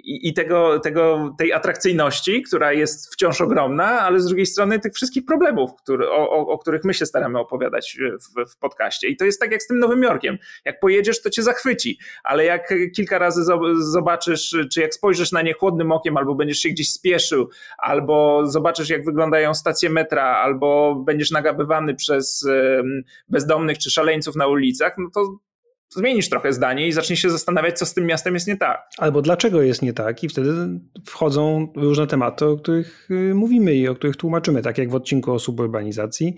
I, tego, tego, tej atrakcyjności, która jest wciąż ogromna, ale z drugiej strony tych wszystkich problemów, który, o, o, o, których my się staramy opowiadać w, w podcaście. I to jest tak jak z tym Nowym Jorkiem. Jak pojedziesz, to cię zachwyci, ale jak kilka razy zobaczysz, czy jak spojrzysz na nie chłodnym okiem, albo będziesz się gdzieś spieszył, albo zobaczysz, jak wyglądają stacje metra, albo będziesz nagabywany przez bezdomnych czy szaleńców na ulicach, no to zmienisz trochę zdanie i zaczniesz się zastanawiać, co z tym miastem jest nie tak.
Albo dlaczego jest nie tak, i wtedy wchodzą różne tematy, o których y, mówimy i o których tłumaczymy, tak jak w odcinku o suburbanizacji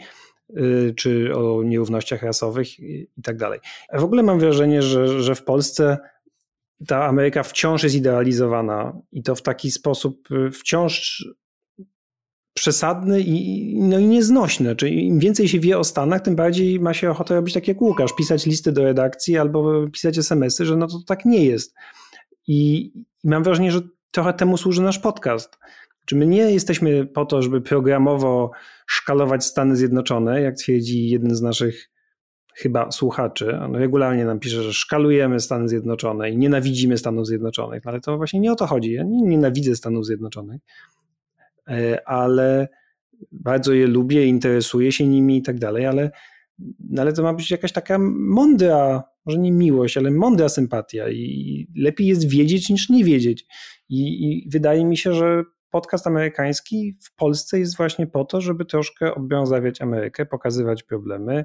y, czy o nierównościach rasowych i tak dalej. W ogóle mam wrażenie, że, że w Polsce ta Ameryka wciąż jest idealizowana i to w taki sposób y, wciąż przesadny i, no i nieznośny. Czyli im więcej się wie o Stanach, tym bardziej ma się ochotę robić tak jak Łukasz, pisać listy do redakcji albo pisać smsy, że no to tak nie jest. I, i mam wrażenie, że trochę temu służy nasz podcast. Czy my nie jesteśmy po to, żeby programowo szkalować Stany Zjednoczone, jak twierdzi jeden z naszych chyba słuchaczy. On regularnie nam pisze, że szkalujemy Stany Zjednoczone i nienawidzimy Stanów Zjednoczonych, ale to właśnie nie o to chodzi. Ja nie nienawidzę Stanów Zjednoczonych. E, ale bardzo je lubię, interesuję się nimi i tak dalej, ale, no ale to ma być jakaś taka mądra, może nie miłość, ale mądra sympatia i lepiej jest wiedzieć niż nie wiedzieć. I, i wydaje mi się, że podcast amerykański w Polsce jest właśnie po to, żeby troszkę obrązawiać Amerykę, pokazywać problemy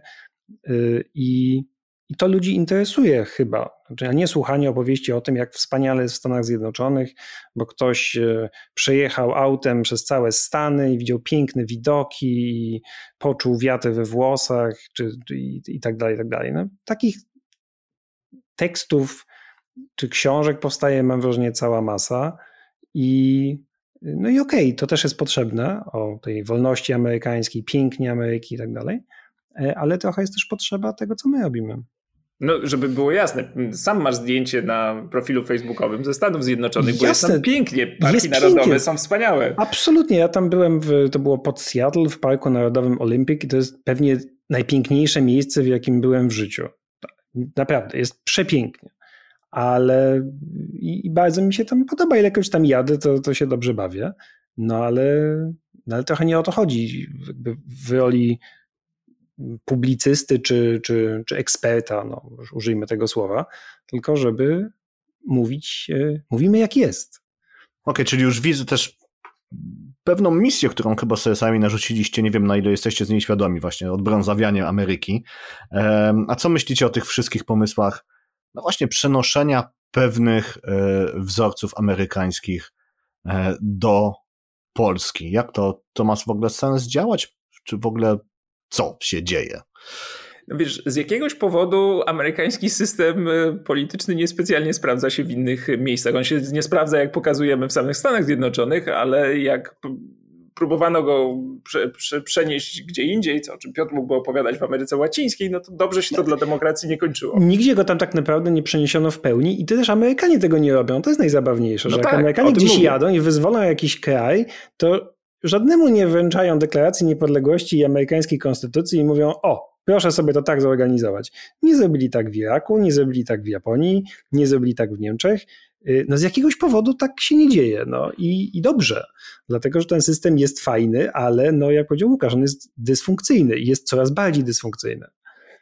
y, i i to ludzi interesuje chyba. Znaczy, a nie słuchanie opowieści o tym, jak wspaniale jest w Stanach Zjednoczonych, bo ktoś e, przejechał autem przez całe Stany i widział piękne widoki i poczuł wiatr we włosach czy, i, i, tak dalej, i tak dalej. No, takich tekstów czy książek powstaje, mam wrażenie, cała masa i no i okej, okay, to też jest potrzebne o tej wolności amerykańskiej, pięknie Ameryki i tak dalej, ale trochę jest też potrzeba tego, co my robimy.
No, żeby było jasne, sam masz zdjęcie na profilu facebookowym ze Stanów Zjednoczonych, Jasne. bo jest tam pięknie, parki jest narodowe pięknie. są wspaniałe.
Absolutnie, ja tam byłem, w, to było pod Seattle w Parku Narodowym Olympic i to jest pewnie najpiękniejsze miejsce, w jakim byłem w życiu. Naprawdę, jest przepięknie. Ale i, i bardzo mi się tam podoba, ilekroć tam jadę, to, to się dobrze bawię. No ale, no ale trochę nie o to chodzi. Jakby w roli publicysty czy, czy, czy eksperta, no, użyjmy tego słowa, tylko żeby mówić, e, mówimy jak jest.
Okej, okay, czyli już widzę też pewną misję, którą chyba sobie sami narzuciliście, nie wiem na ile jesteście z niej świadomi, właśnie odbrązawianie Ameryki. A co myślicie o tych wszystkich pomysłach, no właśnie przenoszenia pewnych e, wzorców amerykańskich e, do Polski? Jak to, to ma w ogóle sens działać? Czy w ogóle co się dzieje.
No wiesz, z jakiegoś powodu amerykański system y, polityczny niespecjalnie sprawdza się w innych miejscach. On się nie sprawdza, jak pokazujemy w samych Stanach Zjednoczonych, ale jak próbowano go prze, prze, przenieść gdzie indziej, co, o czym Piotr mógłby opowiadać w Ameryce Łacińskiej, no to dobrze się to dla demokracji nie kończyło.
Nigdzie go tam tak naprawdę nie przeniesiono w pełni i też Amerykanie tego nie robią. To jest najzabawniejsze, no że tak, jak Amerykanie gdzieś mówię. jadą i wyzwolą jakiś kraj, to żadnemu nie wręczają deklaracji niepodległości i amerykańskiej konstytucji i mówią: O, proszę sobie to tak zorganizować. Nie zrobili tak w Iraku, nie zrobili tak w Japonii, nie zrobili tak w Niemczech. Y, no z jakiegoś powodu tak się nie dzieje. No i, i dobrze, dlatego że ten system jest fajny, ale no jak powiedział Łukasz, on jest dysfunkcyjny i jest coraz bardziej dysfunkcyjny.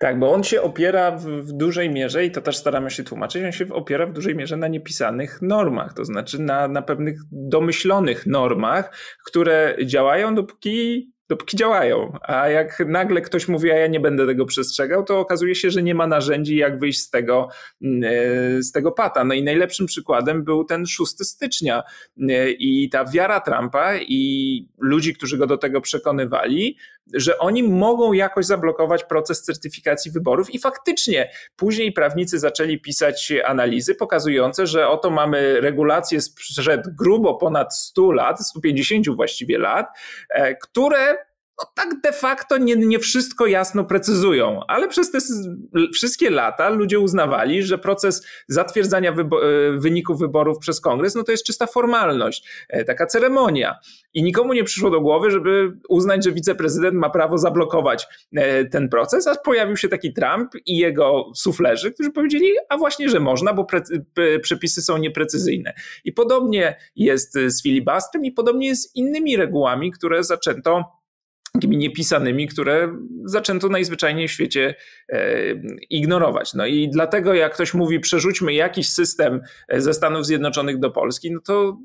Tak, bo on się opiera w, w, dużej mierze, i to też staramy się tłumaczyć, on się opiera w dużej mierze na niepisanych normach, to znaczy na, na pewnych domyślonych normach, które działają dopóki dopóki działają. A jak nagle ktoś mówi, a ja nie będę tego przestrzegał, to okazuje się, że nie ma narzędzi, jak wyjść z tego, mm, e, z tego pata. No i najlepszym przykładem był ten 6 stycznia e, i ta wiara Trumpa i ludzi, którzy go do tego przekonywali, że oni mogą jakoś zablokować proces certyfikacji wyborów i faktycznie później prawnicy zaczęli pisać analizy pokazujące, że oto mamy regulacje sprzed grubo ponad 100 lat, 150 właściwie lat, e, które no tak de facto nie, nie wszystko jasno precyzują, ale przez te wszystkie lata ludzie uznawali, że proces zatwierdzania wybo e, wyników wyborów przez kongres, no to jest czysta formalność, e, taka ceremonia. I nikomu nie przyszło do głowy, żeby uznać, że wiceprezydent ma prawo zablokować e, ten proces, a pojawił się taki Trump i jego suflerzy, którzy powiedzieli, a właśnie, że można, bo przepisy są nieprecyzyjne. I podobnie jest z filibustrem i podobnie jest z innymi regułami, które zaczęto takimi niepisanymi, które zaczęto najzwyczajniej w świecie e, ignorować. No i dlatego jak ktoś mówi, przerzućmy jakiś system e, ze Stanów Zjednoczonych do Polski, no to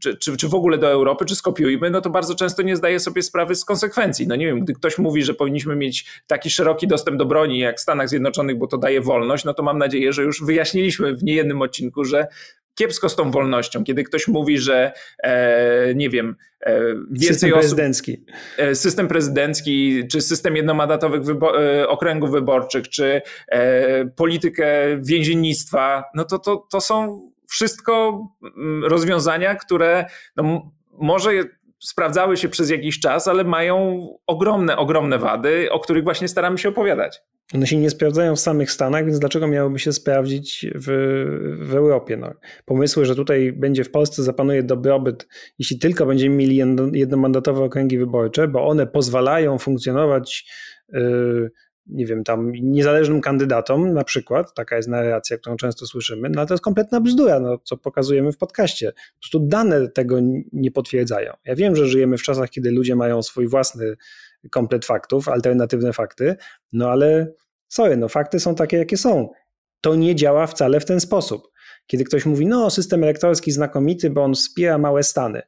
czy, czy, czy w ogóle do Europy, czy skopiujmy, no to bardzo często nie zdaje sobie sprawy z konsekwencji. No nie wiem, gdy ktoś mówi, że powinniśmy mieć taki szeroki dostęp do broni jak w Stanach Zjednoczonych, bo to daje wolność, no to mam nadzieję, że już wyjaśniliśmy w niejednym odcinku, że kiepsko z tą wolnością, kiedy ktoś mówi, że e, nie wiem,
e, więcej system osób, prezydencki.
E, system prezydencki, czy system jednomandatowych wybo e, okręgów wyborczych, czy e, politykę więziennictwa, no to, to, to są wszystko mm, rozwiązania, które no, może sprawdzały się przez jakiś czas, ale mają ogromne, ogromne wady, o których właśnie staramy się opowiadać.
One się nie sprawdzają w samych Stanach, więc dlaczego miałyby się sprawdzić w, w Europie? No, pomysły, że tutaj będzie w Polsce zapanuje dobrobyt, jeśli tylko będziemy mieli jednomandatowe okręgi wyborcze, bo one pozwalają funkcjonować yy, nie wiem, tam niezależnym kandydatom, na przykład, taka jest narracja, którą często słyszymy, no to jest kompletna bzdura, no, co pokazujemy w podcaście. Po prostu dane tego nie potwierdzają. Ja wiem, że żyjemy w czasach, kiedy ludzie mają swój własny komplet faktów, alternatywne fakty, no ale sorry, no fakty są takie, jakie są. To nie działa wcale w ten sposób. Kiedy ktoś mówi, no system elektorski znakomity, bo on wspiera małe stany.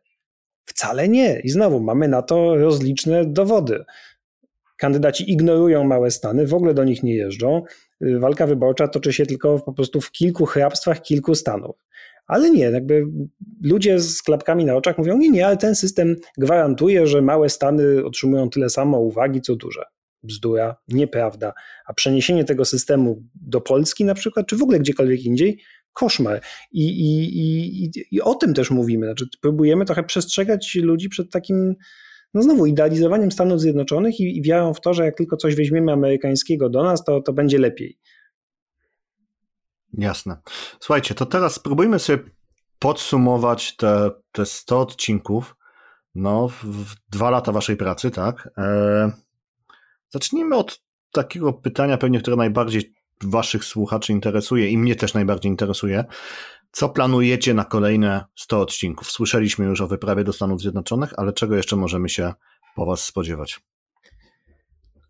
Wcale nie. I znowu mamy na to rozliczne dowody. Kandydaci ignorują małe stany, w ogóle do nich nie jeżdżą. Walka wyborcza toczy się tylko po prostu w kilku hrabstwach kilku stanów. Ale nie, jakby ludzie z klapkami na oczach mówią, nie, nie, ale ten system gwarantuje, że małe stany otrzymują tyle samo uwagi, co duże. Bzdura, nieprawda. A przeniesienie tego systemu do Polski na przykład, czy w ogóle gdziekolwiek indziej, koszmar. I, i, i, i o tym też mówimy. Znaczy, próbujemy trochę przestrzegać ludzi przed takim, no znowu, idealizowaniem Stanów Zjednoczonych i, i wiarą w to, że jak tylko coś weźmiemy amerykańskiego do nas, to, to będzie lepiej.
Jasne. Słuchajcie, to teraz spróbujmy sobie podsumować te, te 100 odcinków no, w dwa lata waszej pracy, tak? E, zacznijmy od takiego pytania, pewnie, które najbardziej waszych słuchaczy interesuje i mnie też najbardziej interesuje. Co planujecie na kolejne 100 odcinków? Słyszeliśmy już o wyprawie do Stanów Zjednoczonych, ale czego jeszcze możemy się po was spodziewać?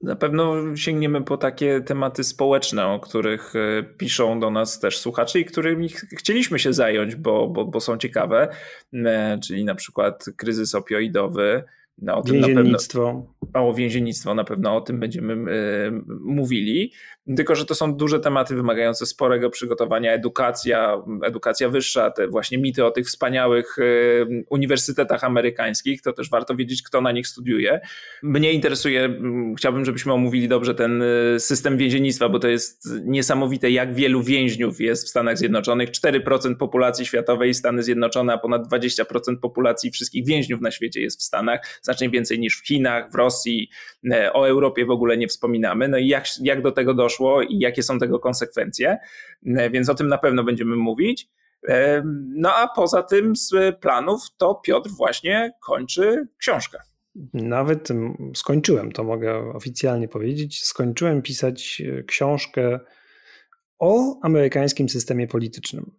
Na pewno sięgniemy po takie tematy społeczne, o których e, piszą do nas też słuchacze i którymi chcieliśmy się zająć, bo, bo, bo są ciekawe, e, czyli na przykład kryzys opioidowy,
no, o więziennictwo.
Mało więziennictwo, na pewno o tym będziemy y, mówili. Tylko, że to są duże tematy wymagające sporego przygotowania, edukacja, edukacja wyższa, te właśnie mity o tych wspaniałych y, uniwersytetach amerykańskich, to też warto wiedzieć, kto na nich studiuje. Mnie interesuje, chciałbym, żebyśmy omówili dobrze ten y, system więziennictwa, bo to jest niesamowite, jak wielu więźniów jest w Stanach Zjednoczonych. 4% populacji światowej Stany Zjednoczone, a ponad 20% populacji wszystkich więźniów na świecie jest w Stanach znacznie więcej niż w Chinach, w Rosji, e, o Europie w ogóle nie wspominamy. No i jak, jak do tego doszło i jakie są tego konsekwencje, e, więc o tym na pewno będziemy mówić. E, no a poza tym z planów to Piotr właśnie kończy książkę.
Nawet skończyłem, to mogę oficjalnie powiedzieć, skończyłem pisać książkę o amerykańskim systemie politycznym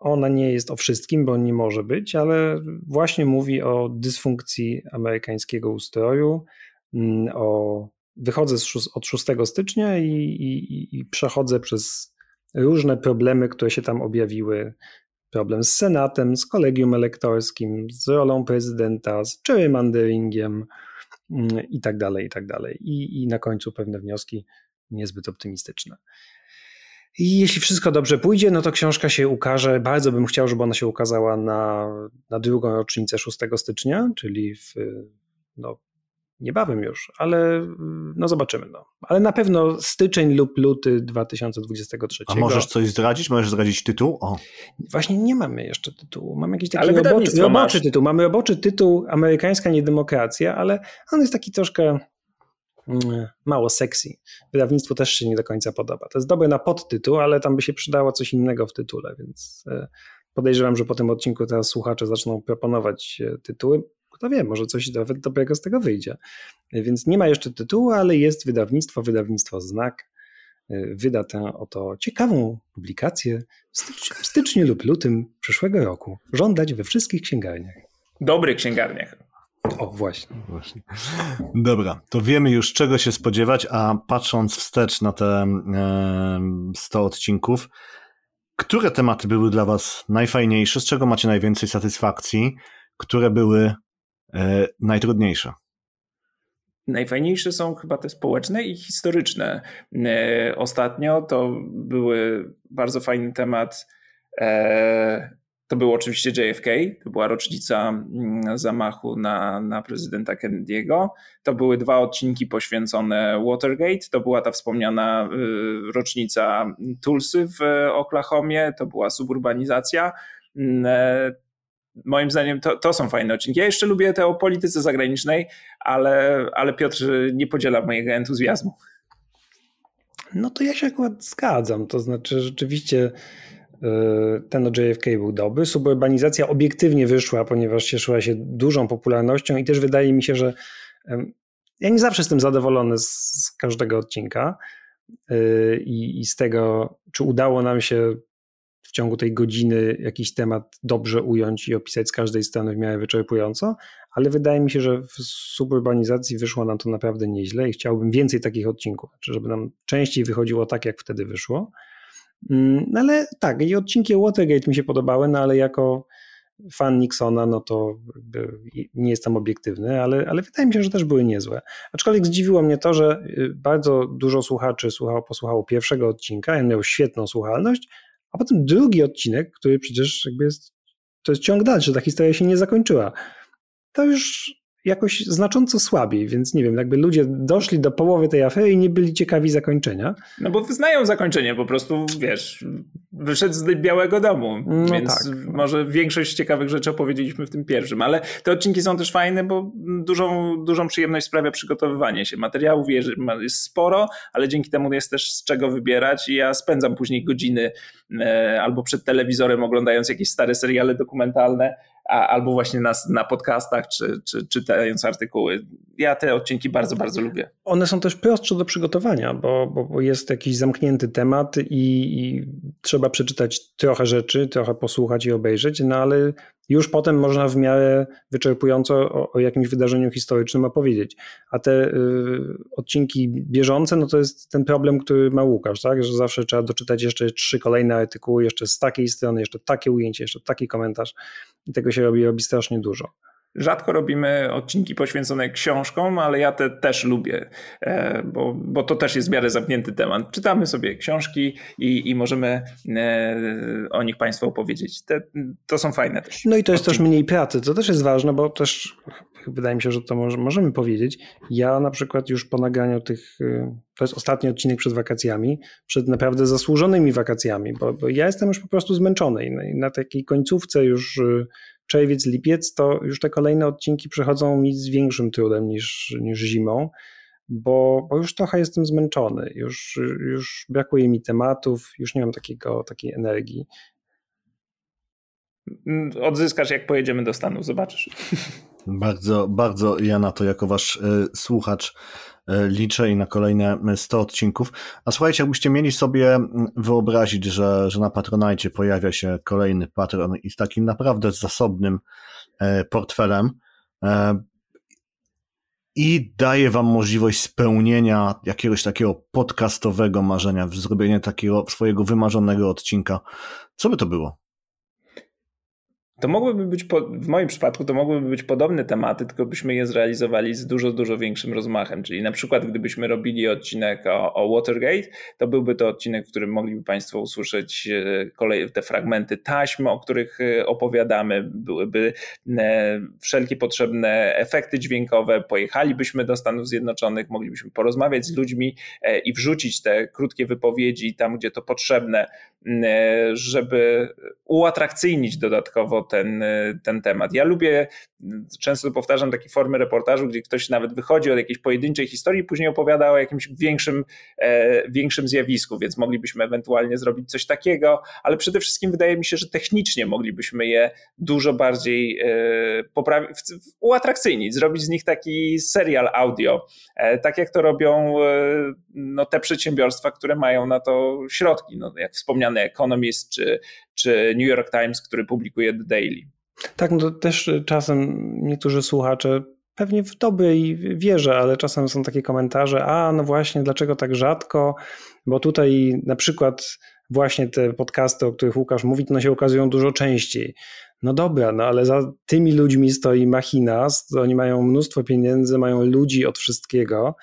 ona nie jest o wszystkim, bo nie może być, ale właśnie mówi o dysfunkcji amerykańskiego ustroju, mm, o wychodzę z, od 6 stycznia i, i, i przechodzę przez różne problemy, które się tam objawiły. Problem z Senatem, z kolegium elektorskim, z rolą prezydenta, z gerrymanderingiem mm, i tak dalej, i tak dalej. I, I na końcu pewne wnioski niezbyt optymistyczne. I jeśli wszystko dobrze pójdzie, no to książka się ukaże. Bardzo bym chciał, żeby ona się ukazała na, na drugą rocznicę 6 stycznia, czyli w, no, niebawem już, ale no zobaczymy. No. Ale na pewno styczeń lub luty 2023.
A możesz coś zdradzić? Możesz zdradzić tytuł? O.
Właśnie nie mamy jeszcze tytułu. Mamy jakiś taki roboczy, roboczy tytuł. Mamy roboczy tytuł Amerykańska Niedemokracja, ale on jest taki troszkę mm, mało sexy. Wydawnictwu też się nie do końca podoba. To jest dobre na podtytuł, ale tam by się przydało coś innego w tytule, więc e, podejrzewam, że po tym odcinku teraz słuchacze zaczną proponować e, tytuły kto wie, może coś nawet dobrego z tego wyjdzie. Więc nie ma jeszcze tytułu, ale jest wydawnictwo, wydawnictwo Znak. Wyda tę oto ciekawą publikację w styczniu, w styczniu lub lutym przyszłego roku. Żądać we wszystkich księgarniach.
Dobrych księgarniach.
O, właśnie. właśnie.
Dobra, to wiemy już czego się spodziewać, a patrząc wstecz na te e, 100 odcinków, które tematy były dla Was najfajniejsze, z czego macie najwięcej satysfakcji, które były najtrudniejsze?
Najfajniejsze są chyba te społeczne i historyczne. E, ostatnio to były bardzo fajny temat. E, to był oczywiście JFK, to była rocznica mm, zamachu na, na prezydenta Kennedy'ego. To były dwa odcinki poświęcone Watergate. To była ta wspomniana rocznica Tulsy w Oklahomie, to była suburbanizacja mm, moim zdaniem to, to są fajne odcinki. Ja jeszcze lubię te o polityce zagranicznej, ale, ale Piotr nie podziela mojego entuzjazmu.
No to ja się akurat zgadzam. To znaczy, rzeczywiście e, ten o JFK był dobry. Suburbanizacja obiektywnie wyszła, ponieważ cieszyła się dużą popularnością i też wydaje mi się, że ja nie zawsze jestem zadowolony z każdego odcinka e, i, i z tego, czy udało nam się w ciągu tej godziny jakiś temat dobrze ująć i opisać z każdej strony w miarę wyczerpująco, ale wydaje mi się, że w suburbanizacji wyszło nam to naprawdę nieźle i chciałbym więcej takich odcinków, znaczy żeby nam częściej wychodziło tak, jak wtedy wyszło. Mm, no ale tak, i odcinki Watergate mi się podobały, no ale jako fan Nixona, no to nie jestem obiektywny, ale, ale wydaje mi się, że też były niezłe. Aczkolwiek zdziwiło mnie to, że y, bardzo dużo słuchaczy słuchało, posłuchało pierwszego odcinka, on miał świetną słuchalność, a potem drugi odcinek, który przecież jakby jest, to jest ciąg dalszy, ta historia się nie zakończyła. To już jakoś znacząco słabiej, więc nie wiem, jakby ludzie doszli do połowy tej afery i nie byli ciekawi zakończenia.
No bo wyznają zakończenie, po prostu, wiesz, wyszedł z Białego Domu, no więc tak. może większość ciekawych rzeczy opowiedzieliśmy w tym pierwszym, ale te odcinki są też fajne, bo dużą, dużą przyjemność sprawia przygotowywanie się. Materiałów jest sporo, ale dzięki temu jest też z czego wybierać i ja spędzam później godziny e, albo przed telewizorem oglądając jakieś stare seriale dokumentalne, a, albo właśnie na, na podcastach, czy, czy czytając artykuły. Ja te odcinki bardzo, bardzo lubię.
One są też prostsze do przygotowania, bo, bo, bo jest jakiś zamknięty temat i, i, trzeba przeczytać trochę rzeczy, trochę posłuchać i obejrzeć, no ale już potem można w miarę wyczerpująco o, o jakimś wydarzeniu historycznym opowiedzieć. A te y, odcinki bieżące, no to jest ten problem, który ma Łukasz, tak? że zawsze trzeba doczytać jeszcze trzy kolejne artykuły, jeszcze z takiej strony, jeszcze takie ujęcie, jeszcze taki komentarz i tego się robi, robi strasznie dużo.
Rzadko robimy odcinki poświęcone książkom, ale ja te też lubię, e, bo, bo to też jest w miarę zamknięty temat. Czytamy sobie książki i, i możemy e, o nich Państwu opowiedzieć. Te, to są fajne też.
No i to jest odcinki. też mniej pracy, to też jest ważne, bo też wydaje mi się, że to możemy powiedzieć. Ja na przykład już po nagraniu tych, y, to jest ostatni odcinek przed wakacjami, przed naprawdę zasłużonymi wakacjami, bo, bo ja jestem już po prostu zmęczony i na, na takiej końcówce już y, czerwiec, lipiec, to już te kolejne odcinki przechodzą mi z większym trudem niż, niż zimą, bo, bo już trochę jestem zmęczony, już, już brakuje mi tematów, już nie mam takiego, takiej energii.
Odzyskasz, jak pojedziemy do Stanów, zobaczysz.
Bardzo, bardzo ja na to jako wasz y, słuchacz liczę i na kolejne 100 odcinków. A słuchajcie, jakbyście mieli sobie wyobrazić, że, że na Patronite pojawia się kolejny patron i z takim naprawdę zasobnym e, portfelem i daje wam możliwość spełnienia jakiegoś takiego podcastowego marzenia, zrobienia takiego swojego wymarzonego odcinka, co by to było?
To mogłyby być, w moim przypadku, to mogłyby być podobne tematy, tylko byśmy je zrealizowali z dużo, dużo większym rozmachem. Czyli na przykład, gdybyśmy robili odcinek o, o Watergate, to byłby to odcinek, w którym mogliby Państwo usłyszeć e, kolej, te fragmenty taśm, o których e, opowiadamy, byłyby e, wszelkie potrzebne efekty dźwiękowe, pojechalibyśmy do Stanów Zjednoczonych, moglibyśmy porozmawiać z ludźmi i wrzucić te krótkie wypowiedzi tam, gdzie to potrzebne, żeby uatrakcyjnić dodatkowo ten, ten temat. Ja lubię, często powtarzam takie formy reportażu, gdzie ktoś nawet wychodzi od jakiejś pojedynczej historii później opowiada o jakimś większym, e, większym zjawisku, więc moglibyśmy ewentualnie zrobić coś takiego, ale przede wszystkim wydaje mi się, że technicznie moglibyśmy je dużo bardziej e, poprawić, uatrakcyjnić, zrobić z nich taki serial audio, e, tak jak to robią e, no, te przedsiębiorstwa, które mają na to środki, no, jak wspomniany Economist czy, czy New York Times, który publikuje The Daily.
Tak, no też czasem niektórzy słuchacze pewnie w dobrej wierze, ale czasem są takie komentarze, a no właśnie, dlaczego tak rzadko, bo tutaj na przykład właśnie te podcasty, o których Łukasz mówi, one się okazują dużo częściej. No dobra, no ale za tymi ludźmi stoi machina, oni mają mnóstwo pieniędzy, mają ludzi od wszystkiego,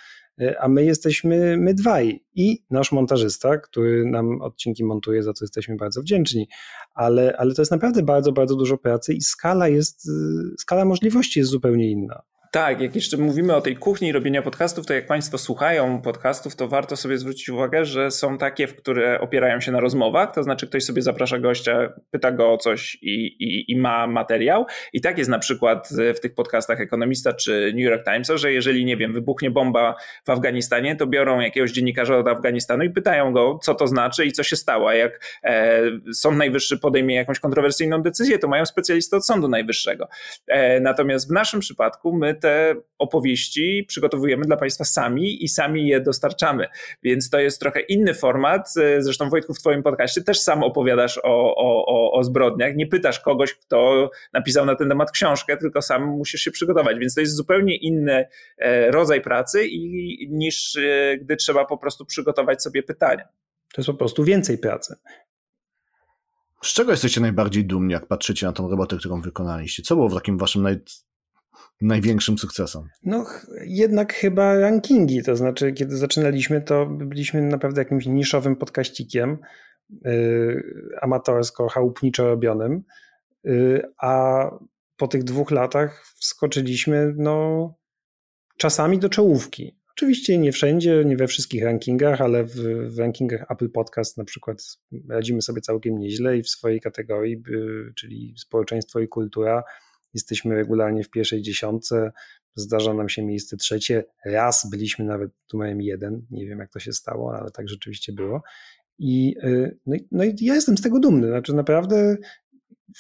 a my jesteśmy my dwaj i nasz montażysta, który nam odcinki montuje, za co jesteśmy bardzo wdzięczni, ale, ale to jest naprawdę bardzo, bardzo dużo pracy i skala jest, y, skala możliwości jest zupełnie inna.
Tak, jak jeszcze mówimy o tej kuchni robienia podcastów, to jak Państwo słuchają podcastów, to warto sobie zwrócić uwagę, że są takie, które opierają się na rozmowach, to znaczy ktoś sobie zaprasza gościa, pyta go o coś i, i, i ma materiał. I tak jest na przykład w tych podcastach Ekonomista czy New York Timesa, że jeżeli, nie wiem, wybuchnie bomba w Afganistanie, to biorą jakiegoś dziennikarza od Afganistanu i pytają go, co to znaczy i co się stało. A jak e, Sąd Najwyższy podejmie jakąś kontrowersyjną decyzję, to mają specjalistę od Sądu Najwyższego. E, natomiast w naszym przypadku my te opowieści przygotowujemy dla Państwa sami i sami je dostarczamy. Więc to jest trochę inny format. Zresztą Wojtku w Twoim podcaście też sam opowiadasz o, o, o zbrodniach. Nie pytasz kogoś, kto napisał na ten temat książkę, tylko sam musisz się przygotować. Więc to jest zupełnie inny e, rodzaj pracy i, niż e, gdy trzeba po prostu przygotować sobie pytania.
To jest po prostu więcej pracy.
Z czego jesteście najbardziej dumni, jak patrzycie na tą robotę, którą wykonaliście? Co było w takim waszym naj, największym sukcesem?
No, jednak chyba rankingi. To znaczy, kiedy zaczynaliśmy, to byliśmy naprawdę jakimś niszowym podkaścikiem, yy, amatorsko, chałupniczo robionym, yy, a po tych dwóch latach wskoczyliśmy, no, czasami do czołówki. Oczywiście nie wszędzie, nie we wszystkich rankingach, ale w, w, rankingach Apple Podcast na przykład radzimy sobie całkiem nieźle i w swojej kategorii, czyli społeczeństwo i kultura, Jesteśmy regularnie w pierwszej dziesiątce, zdarza nam się miejsce trzecie. Raz byliśmy nawet numerem jeden, nie wiem jak to się stało, ale tak rzeczywiście było. I, y, no, i, no i ja jestem z tego dumny, znaczy naprawdę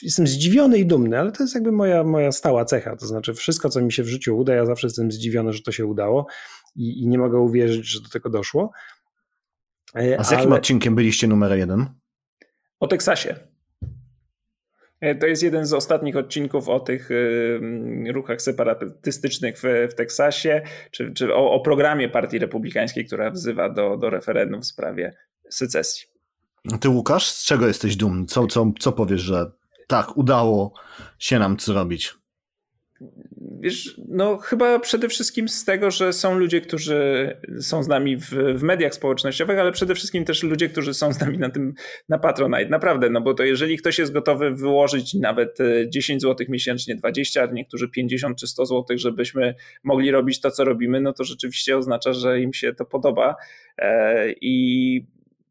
jestem zdziwiony i dumny, ale to jest jakby moja, moja stała cecha. To znaczy, wszystko, co mi się w życiu uda, ja zawsze jestem zdziwiony, że to się udało i, i nie mogę uwierzyć, że do tego doszło.
A z jakim ale... odcinkiem byliście numer jeden?
O Teksasie. E, to jest jeden z ostatnich odcinków o tych y, ruchach separatystycznych w, w Teksasie, czy, czy o, o, programie Partii Republikańskiej, która wzywa do, do referendum w sprawie secesji.
Ty, Łukasz, z czego jesteś dumny? Co, co, co powiesz, że tak, udało się nam zrobić?
Wiesz, no chyba przede wszystkim z tego, że są ludzie, którzy są z nami w, w, mediach społecznościowych, ale przede wszystkim też ludzie, którzy są z nami na tym, na Patronite. Naprawdę, no bo to jeżeli ktoś jest gotowy wyłożyć nawet 10 zł miesięcznie, 20, a niektórzy 50 czy 100 zł, żebyśmy mogli robić to, co robimy, no to rzeczywiście oznacza, że im się to podoba e, i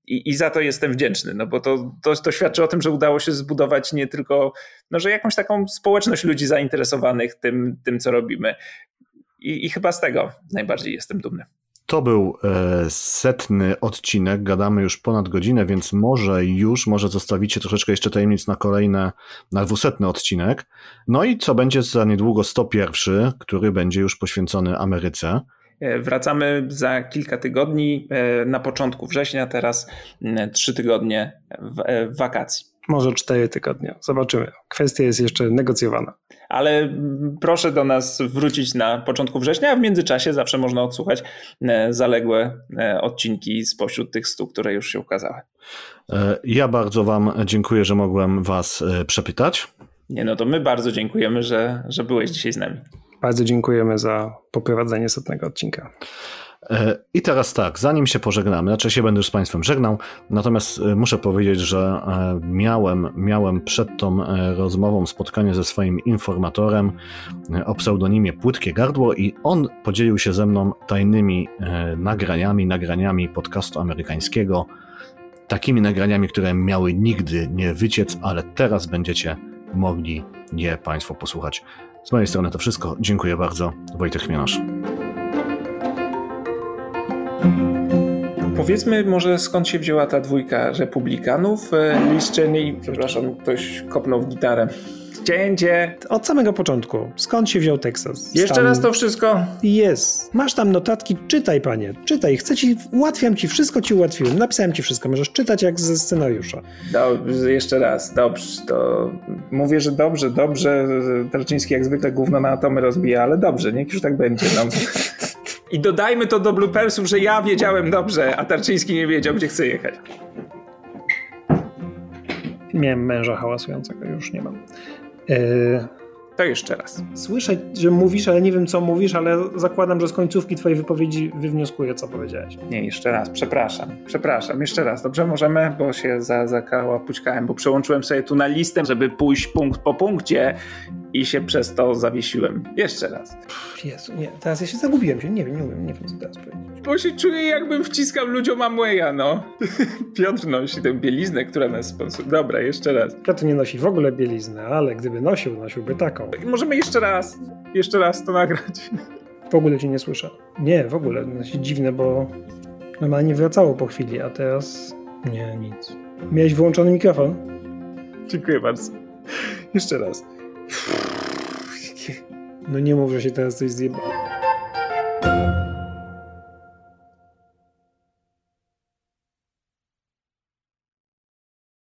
i, I, za to jestem wdzięczny, no bo to, to, to, świadczy o tym, że udało się zbudować nie tylko, no że jakąś taką społeczność ludzi zainteresowanych tym, tym co robimy. I, I chyba z tego najbardziej jestem dumny.
To był e, setny odcinek, gadamy już ponad godzinę, więc może już, może zostawicie troszeczkę jeszcze tajemnic na kolejne, na dwusetny odcinek. No i co będzie za niedługo 101, który będzie już poświęcony Ameryce.
Wracamy za kilka tygodni, na początku września, teraz trzy tygodnie w wakacji.
Może cztery tygodnie. Zobaczymy. Kwestia jest jeszcze negocjowana.
Ale proszę do nas wrócić na początku września, a w międzyczasie zawsze można odsłuchać e, zaległe e, odcinki spośród tych stu, które już się ukazały.
E, ja bardzo Wam dziękuję, że mogłem Was przepytać.
Nie, no to my bardzo dziękujemy, że, że byłeś dzisiaj z nami.
Bardzo dziękujemy za poprowadzenie setnego odcinka.
E, I teraz tak, zanim się pożegnamy, znaczy się będę już z Państwem żegnał, natomiast e, muszę powiedzieć, że e, miałem, miałem przed tą rozmową spotkanie ze swoim informatorem o pseudonimie Płytkie Gardło i on podzielił się ze mną tajnymi nagraniami, nagraniami podcastu amerykańskiego, takimi nagraniami, które miały nigdy nie wyciec, ale teraz będziecie mogli je Państwo posłuchać. Z mojej strony to wszystko. Dziękuję bardzo. Wojtek Chmielasz.
Powiedzmy może skąd się wzięła ta dwójka republikanów. E, Liz Cheney, przepraszam, ktoś kopnął w gitarę. Cięcie.
Od samego początku. Skąd się wziął Teksas?
Jeszcze tam... raz to wszystko?
Jest. Masz tam notatki, czytaj panie, czytaj. Chcę ci, ułatwiam ci, wszystko ci ułatwiłem. Napisałem ci wszystko, możesz czytać jak ze scenariusza.
Dobrze, jeszcze raz, dobrze, to mówię, że dobrze, dobrze. Tarczyński jak zwykle gówno na atomy rozbija, ale dobrze, niech już tak będzie. No. I dodajmy to do bloopersów, że ja wiedziałem dobrze, a Tarczyński nie wiedział, gdzie chce jechać.
Miałem męża hałasującego, już nie mam.
E... To jeszcze raz.
Słyszę, że mówisz, ale nie wiem, co mówisz, ale zakładam, że z końcówki twojej wypowiedzi wywnioskuję, co powiedziałeś.
Nie, jeszcze raz, przepraszam. Przepraszam, jeszcze raz. Dobrze, możemy, bo się za, zakałapućkałem, bo przełączyłem sobie tu na listę, żeby pójść punkt po punkcie i się przez to zawiesiłem. Jeszcze raz.
Jezu, nie, teraz ja się zagubiłem się, nie wiem, nie wiem, nie wiem co teraz powiedzieć.
Bo się czuję jakbym wciskał ludziom Amwaya, no. Piotr nosi tę bieliznę, która nas sponsoruje. Dobra, jeszcze raz.
Piotr nie nosi w ogóle bieliznę, ale gdyby nosił, nosiłby taką.
Możemy jeszcze raz, jeszcze raz to nagrać.
W ogóle cię nie słyszę. Nie, w ogóle, dziwne, bo normalnie wracało po chwili, a teraz nie, nic. Miałeś wyłączony mikrofon?
Dziękuję bardzo. Jeszcze raz.
No nie mów, że się teraz coś zjeba.